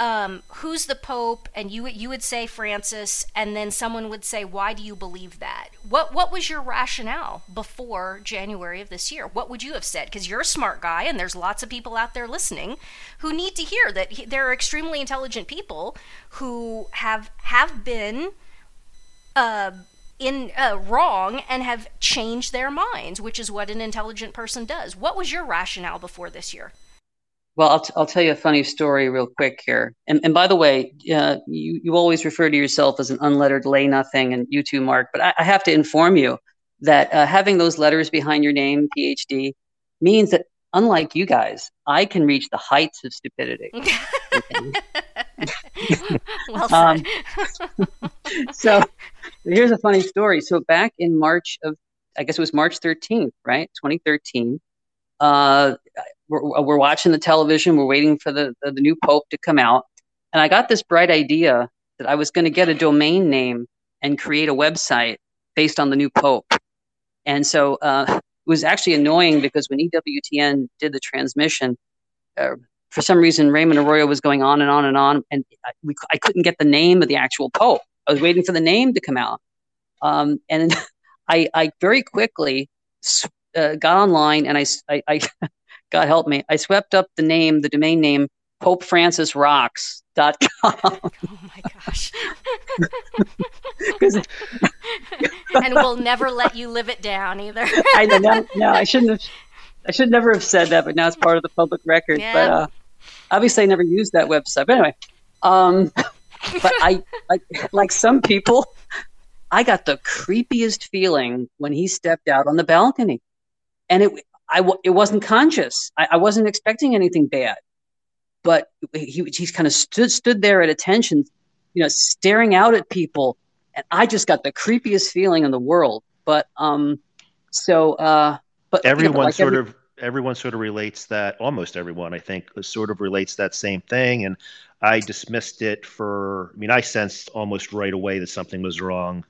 um, who's the Pope, and you you would say Francis, and then someone would say, why do you believe that? What what was your rationale before January of this year? What would you have said? Because you're a smart guy, and there's lots of people out there listening who need to hear that he, there are extremely intelligent people who have have been. Uh, in uh, wrong and have changed their minds, which is what an intelligent person does. What was your rationale before this year? Well, I'll, t- I'll tell you a funny story real quick here. And, and by the way, uh, you, you always refer to yourself as an unlettered lay nothing, and you too, Mark. But I, I have to inform you that uh, having those letters behind your name, PhD, means that unlike you guys, I can reach the heights of stupidity. well said. Um, so here's a funny story. So back in March of, I guess it was March 13th, right? 2013. Uh, we're, we're watching the television. We're waiting for the, the, the new pope to come out, and I got this bright idea that I was going to get a domain name and create a website based on the new pope. And so uh, it was actually annoying because when EWTN did the transmission, uh, for some reason Raymond Arroyo was going on and on and on, and I, we, I couldn't get the name of the actual pope. I was waiting for the name to come out, um, and I, I very quickly uh, got online and I, I, I God help me, I swept up the name, the domain name, PopeFrancisRocks.com. Oh my gosh. and we'll never let you live it down either. I know. No, no, I shouldn't have. I should never have said that, but now it's part of the public record. Yeah. But uh, obviously, I never used that website. But anyway, um, but I, I, like some people, I got the creepiest feeling when he stepped out on the balcony, and it I it wasn't conscious. I, I wasn't expecting anything bad, but he he's kind of stood stood there at attention, you know, staring out at people, and I just got the creepiest feeling in the world. But um, so uh, but everyone you know, like sort every- of everyone sort of relates that almost everyone I think sort of relates that same thing and I dismissed it for I mean I sensed almost right away that something was wrong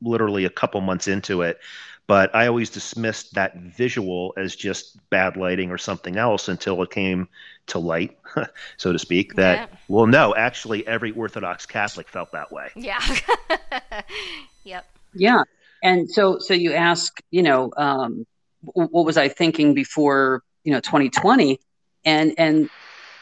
literally a couple months into it but I always dismissed that visual as just bad lighting or something else until it came to light, so to speak. That yeah. well, no, actually, every Orthodox Catholic felt that way. Yeah. yep. Yeah, and so so you ask, you know, um, what was I thinking before, you know, 2020, and and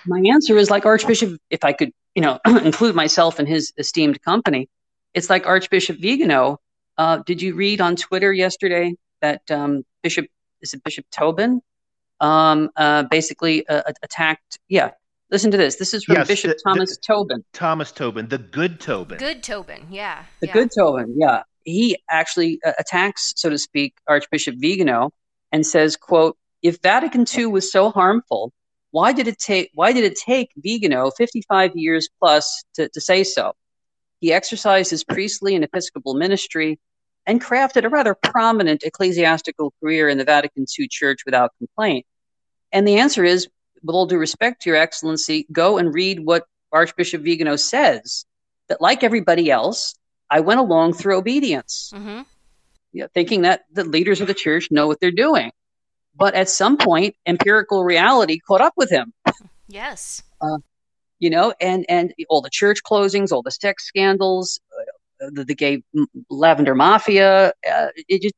my answer is like Archbishop, if I could, you know, include myself in his esteemed company, it's like Archbishop Vigano uh, did you read on Twitter yesterday that um, Bishop is it Bishop Tobin um, uh, basically uh, attacked? Yeah, listen to this. This is from yes, Bishop the, Thomas the, Tobin. Thomas Tobin, the good Tobin. Good Tobin, yeah. The yeah. good Tobin, yeah. he actually uh, attacks, so to speak, Archbishop Vigano and says, quote, if Vatican II was so harmful, why did it take why did it take Vigano 55 years plus to, to say so? He exercised his priestly and episcopal ministry and crafted a rather prominent ecclesiastical career in the Vatican II Church without complaint. And the answer is, with all due respect to your excellency, go and read what Archbishop Vigano says. That like everybody else, I went along through obedience, mm-hmm. You know, thinking that the leaders of the church know what they're doing. But at some point, empirical reality caught up with him. Yes. Uh, you know, and and all the church closings, all the sex scandals, uh, the, the, gay lavender mafia. Uh, it just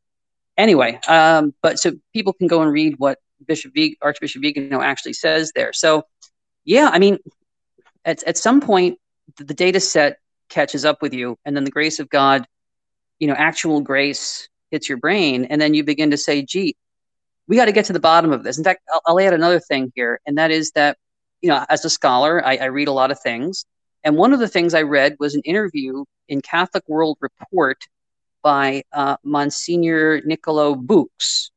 anyway. Um, but so people can go and read what Bishop v, Archbishop Vigano actually says there. So, yeah, I mean, at at some point, the, the data set catches up with you and then the grace of god you know actual grace hits your brain and then you begin to say gee we got to get to the bottom of this in fact I'll, I'll, add another thing here and that is that you know as a scholar I, I read a lot of things and one of the things i read was an interview in catholic world report by uh, Monsignor Niccolo Bux,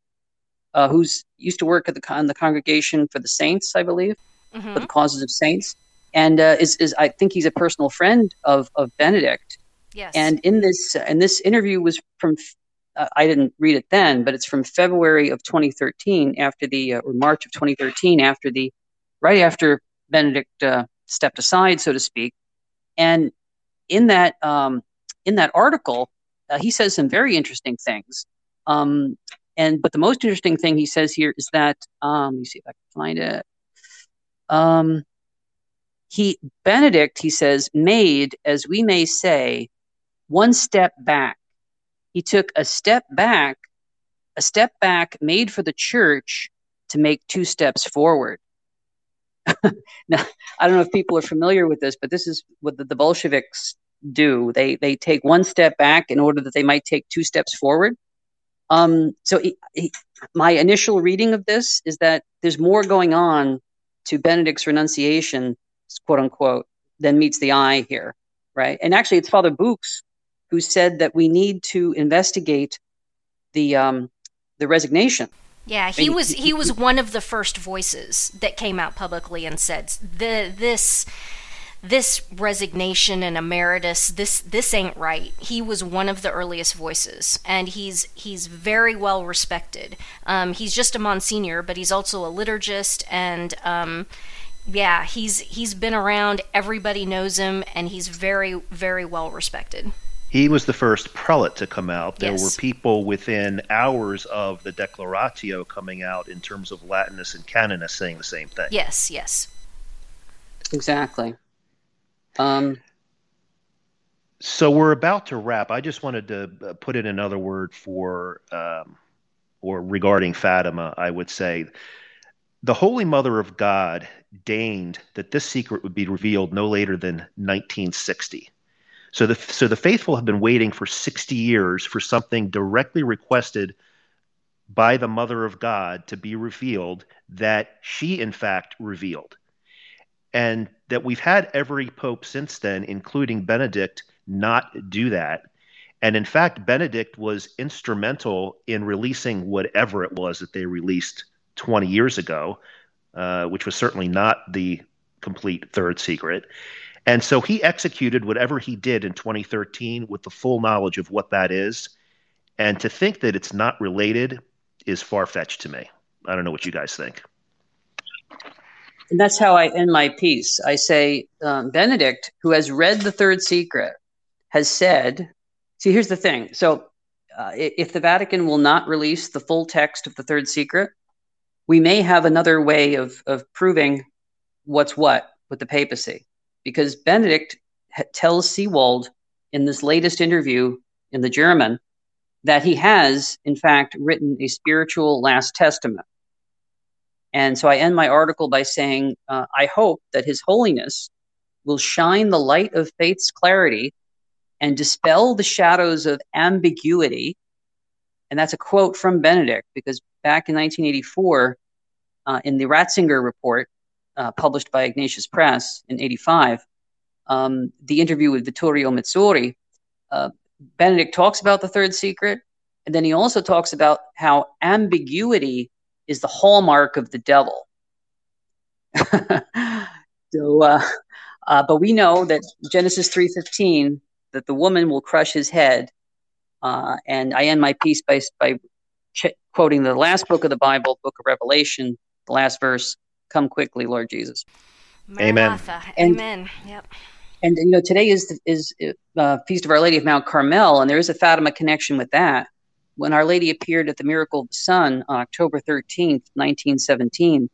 uh, who's used to work at the, con- the Congregation for the Saints, I believe, mm-hmm. for the causes of saints and uh, is, is I think he's a personal friend of of Benedict. Yes. And in this and this interview was from uh, I didn't read it then, but it's from February of 2013 after the uh, or March of 2013 after the right after Benedict uh, stepped aside, so to speak. And in that um, in that article, uh, he says some very interesting things. Um, and but the most interesting thing he says here is that um, let me see if I can find it. Um, he benedict he says made as we may say one step back. He took a step back a step back made for the church to make two steps forward. Now i don't know if people are familiar with this but this is what the, bolsheviks do. They they take one step back in order that they might take two steps forward. Um, so he, he, my initial reading of this is that there's more going on to benedict's renunciation quote unquote, than meets the eye here, right? And actually, it's Father Bux who said that we need to investigate the um, the resignation. Yeah, he was he was one of the first voices that came out publicly and said the this this resignation and emeritus this this ain't right he was one of the earliest voices and he's he's very well respected um, he's just a monsignor but he's also a liturgist and um, yeah, he's he's been around. Everybody knows him, and he's very very well respected. He was the first prelate to come out. There yes. were people within hours of the Declaratio coming out in terms of Latinists and canonists saying the same thing. Yes, yes. Exactly. Um, so we're about to wrap. I just wanted to uh, put in another word for, um, or regarding Fatima, I would say the Holy Mother of God deigned that this secret would be revealed no later than 1960. So the so the faithful have been waiting for 60 years for something directly requested by the Mother of God to be revealed that she in fact revealed. And that we've had every pope since then, including Benedict, not do that. And in fact, Benedict was instrumental in releasing whatever it was that they released 20 years ago, uh, which was certainly not the complete third secret. And so he executed whatever he did in 2013 with the full knowledge of what that is. And to think that it's not related is far fetched to me. I don't know what you guys think. And that's how I end my piece. I say, um, Benedict, who has read the third secret, has said, see, here's the thing. So uh, if the Vatican will not release the full text of the third secret, we may have another way of, of proving what's what with the papacy. Because Benedict tells Seewald in this latest interview in the German that he has, in fact, written a spiritual last testament. And so I end my article by saying, uh, I hope that His Holiness will shine the light of faith's clarity and dispel the shadows of ambiguity and that's a quote from Benedict, because back in 1984, uh, in the Ratzinger report uh, published by Ignatius Press in 85, um, the interview with Vittorio Messori, uh, Benedict talks about the third secret, and then he also talks about how ambiguity is the hallmark of the devil. so, uh, uh, but we know that Genesis three fifteen that the woman will crush his head, uh, and I end my piece by by ch- quoting the last book of the Bible, Book of Revelation, the last verse: "Come quickly, Lord Jesus." Maranatha. Amen. Amen. Yep. And you know, today is is uh, Feast of Our Lady of Mount Carmel, and there is a Fatima connection with that. When Our Lady appeared at the Miracle of the Sun on October thirteenth, nineteen seventeen,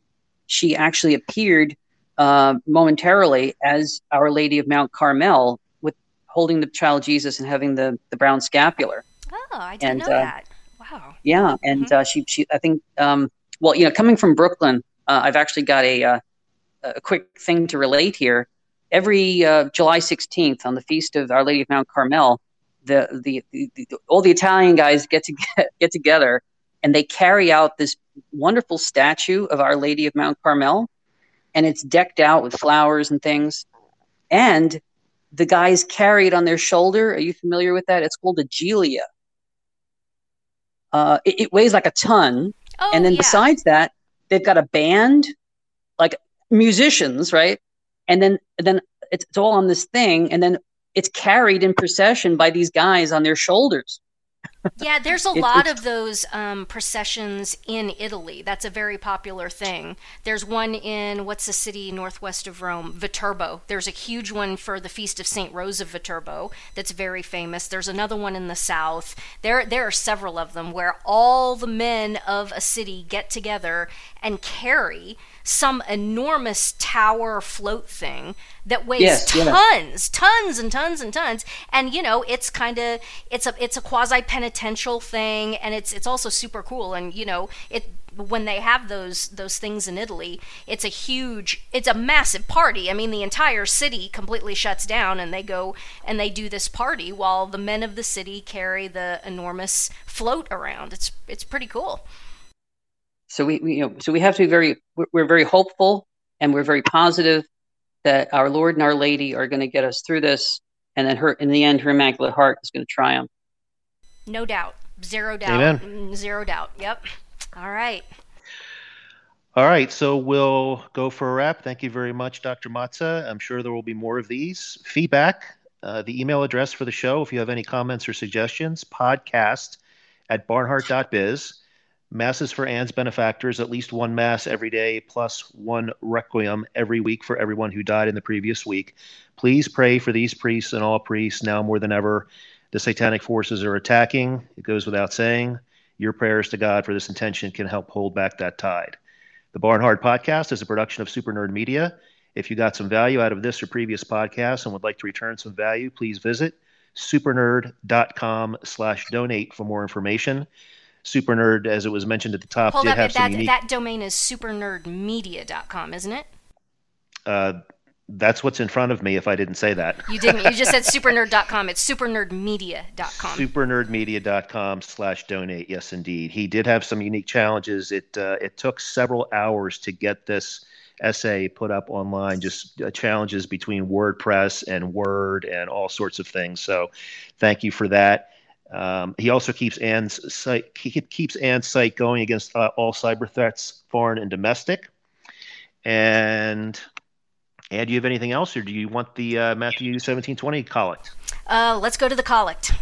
she actually appeared uh, momentarily as Our Lady of Mount Carmel, with holding the child Jesus and having the the brown scapular. Oh, I didn't And, know uh, that. Wow. Yeah, and Mhm. uh, she she I think um, well you know coming from Brooklyn, uh, I've actually got a uh, a quick thing to relate here. Every uh, July 16th on the feast of Our Lady of Mount Carmel, the the, the, the all the Italian guys get to get, get together and they carry out this wonderful statue of Our Lady of Mount Carmel, and it's decked out with flowers and things, and the guys carry it on their shoulder. Are you familiar with that? It's called a giglio. Uh, it, it weighs like a ton, Oh, and then yeah. besides that, they've got a band, like musicians, right? And then then it's, it's all on this thing, and then it's carried in procession by these guys on their shoulders. Yeah, there's a It- lot of those um, processions in Italy. That's a very popular thing. There's one in what's the city northwest of Rome, Viterbo. There's a huge one for the Feast of Saint Rose of Viterbo that's very famous. There's another one in the south. There, there are several of them where all the men of a city get together and carry some enormous tower float thing that weighs Yes, yeah. tons, tons and tons and tons. And you know, it's kind of it's a it's a quasi penitential thing, and it's it's also super cool. And you know, it when they have those those things in Italy, it's a huge, it's a massive party. I mean, the entire city completely shuts down, and they go and they do this party while the men of the city carry the enormous float around. It's it's pretty cool. So we, we you know so we have to be very we're, we're very hopeful and we're very positive that our Lord and our Lady are going to get us through this, and then her in the end, her Immaculate Heart is going to triumph. No doubt, zero doubt, Amen. Mm, zero doubt. Yep. All right. All right, so we'll go for a wrap. Thank you very much, Dr. Mazza. I'm sure there will be more of these. Feedback, uh, the email address for the show, if you have any comments or suggestions, podcast at barnhardt.biz. Masses for Ann's benefactors, at least one Mass every day, plus one Requiem every week for everyone who died in the previous week. Please pray for these priests and all priests now more than ever. The satanic forces are attacking. It goes without saying. Your prayers to God for this intention can help hold back that tide. The Barnhardt Podcast is a production of Super Nerd Media. If you got some value out of this or previous podcasts and would like to return some value, please visit supernerd.com slash donate for more information. Super Nerd, as it was mentioned at the top, Hold did up, have some that, unique. that domain is supernerdmedia.com, isn't it? Uh, that's what's in front of me. If I didn't say that, You didn't. You just said supernerd.com. It's supernerdmedia.com. supernerdmedia.com slash donate. Yes, indeed. He did have some unique challenges. It uh, it took several hours to get this essay put up online. Just uh, challenges between WordPress and Word and all sorts of things. So, thank you for that. Um, he also keeps Ann's site he keeps Ann's site going against uh, all cyber threats, foreign and domestic. And and do you have anything else, or do you want the uh, Matthew seventeen twenty collect? Uh, let's go to the collect.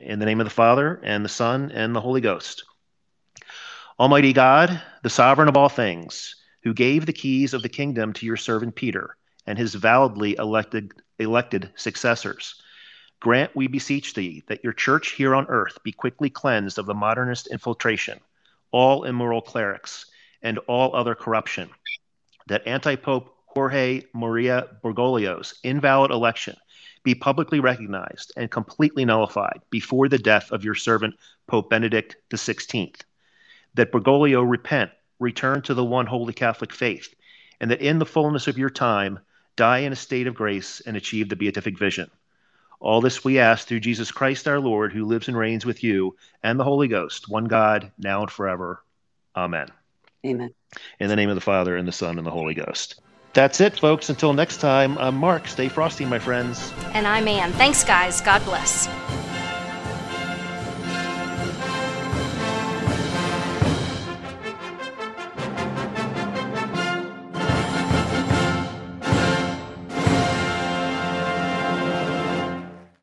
In the name of the Father, and the Son, and the Holy Ghost. Almighty God, the sovereign of all things, who gave the keys of the kingdom to your servant Peter and his validly elected, elected successors, grant, we beseech thee, that your church here on earth be quickly cleansed of the modernist infiltration, all immoral clerics, and all other corruption, that anti Pope Jorge Maria Bergoglio's invalid election be publicly recognized and completely nullified before the death of your servant Pope Benedict XVI, that Bergoglio repent, return to the one holy Catholic faith, and that in the fullness of your time die in a state of grace and achieve the beatific vision. All this we ask through Jesus Christ our Lord, who lives and reigns with you and the Holy Ghost, one God, now and forever. Amen. Amen. In the name of the Father, and the Son, and the Holy Ghost. That's it, folks. Until next time, I'm Mark. Stay frosty, my friends. And I'm Ann. Thanks, guys. God bless.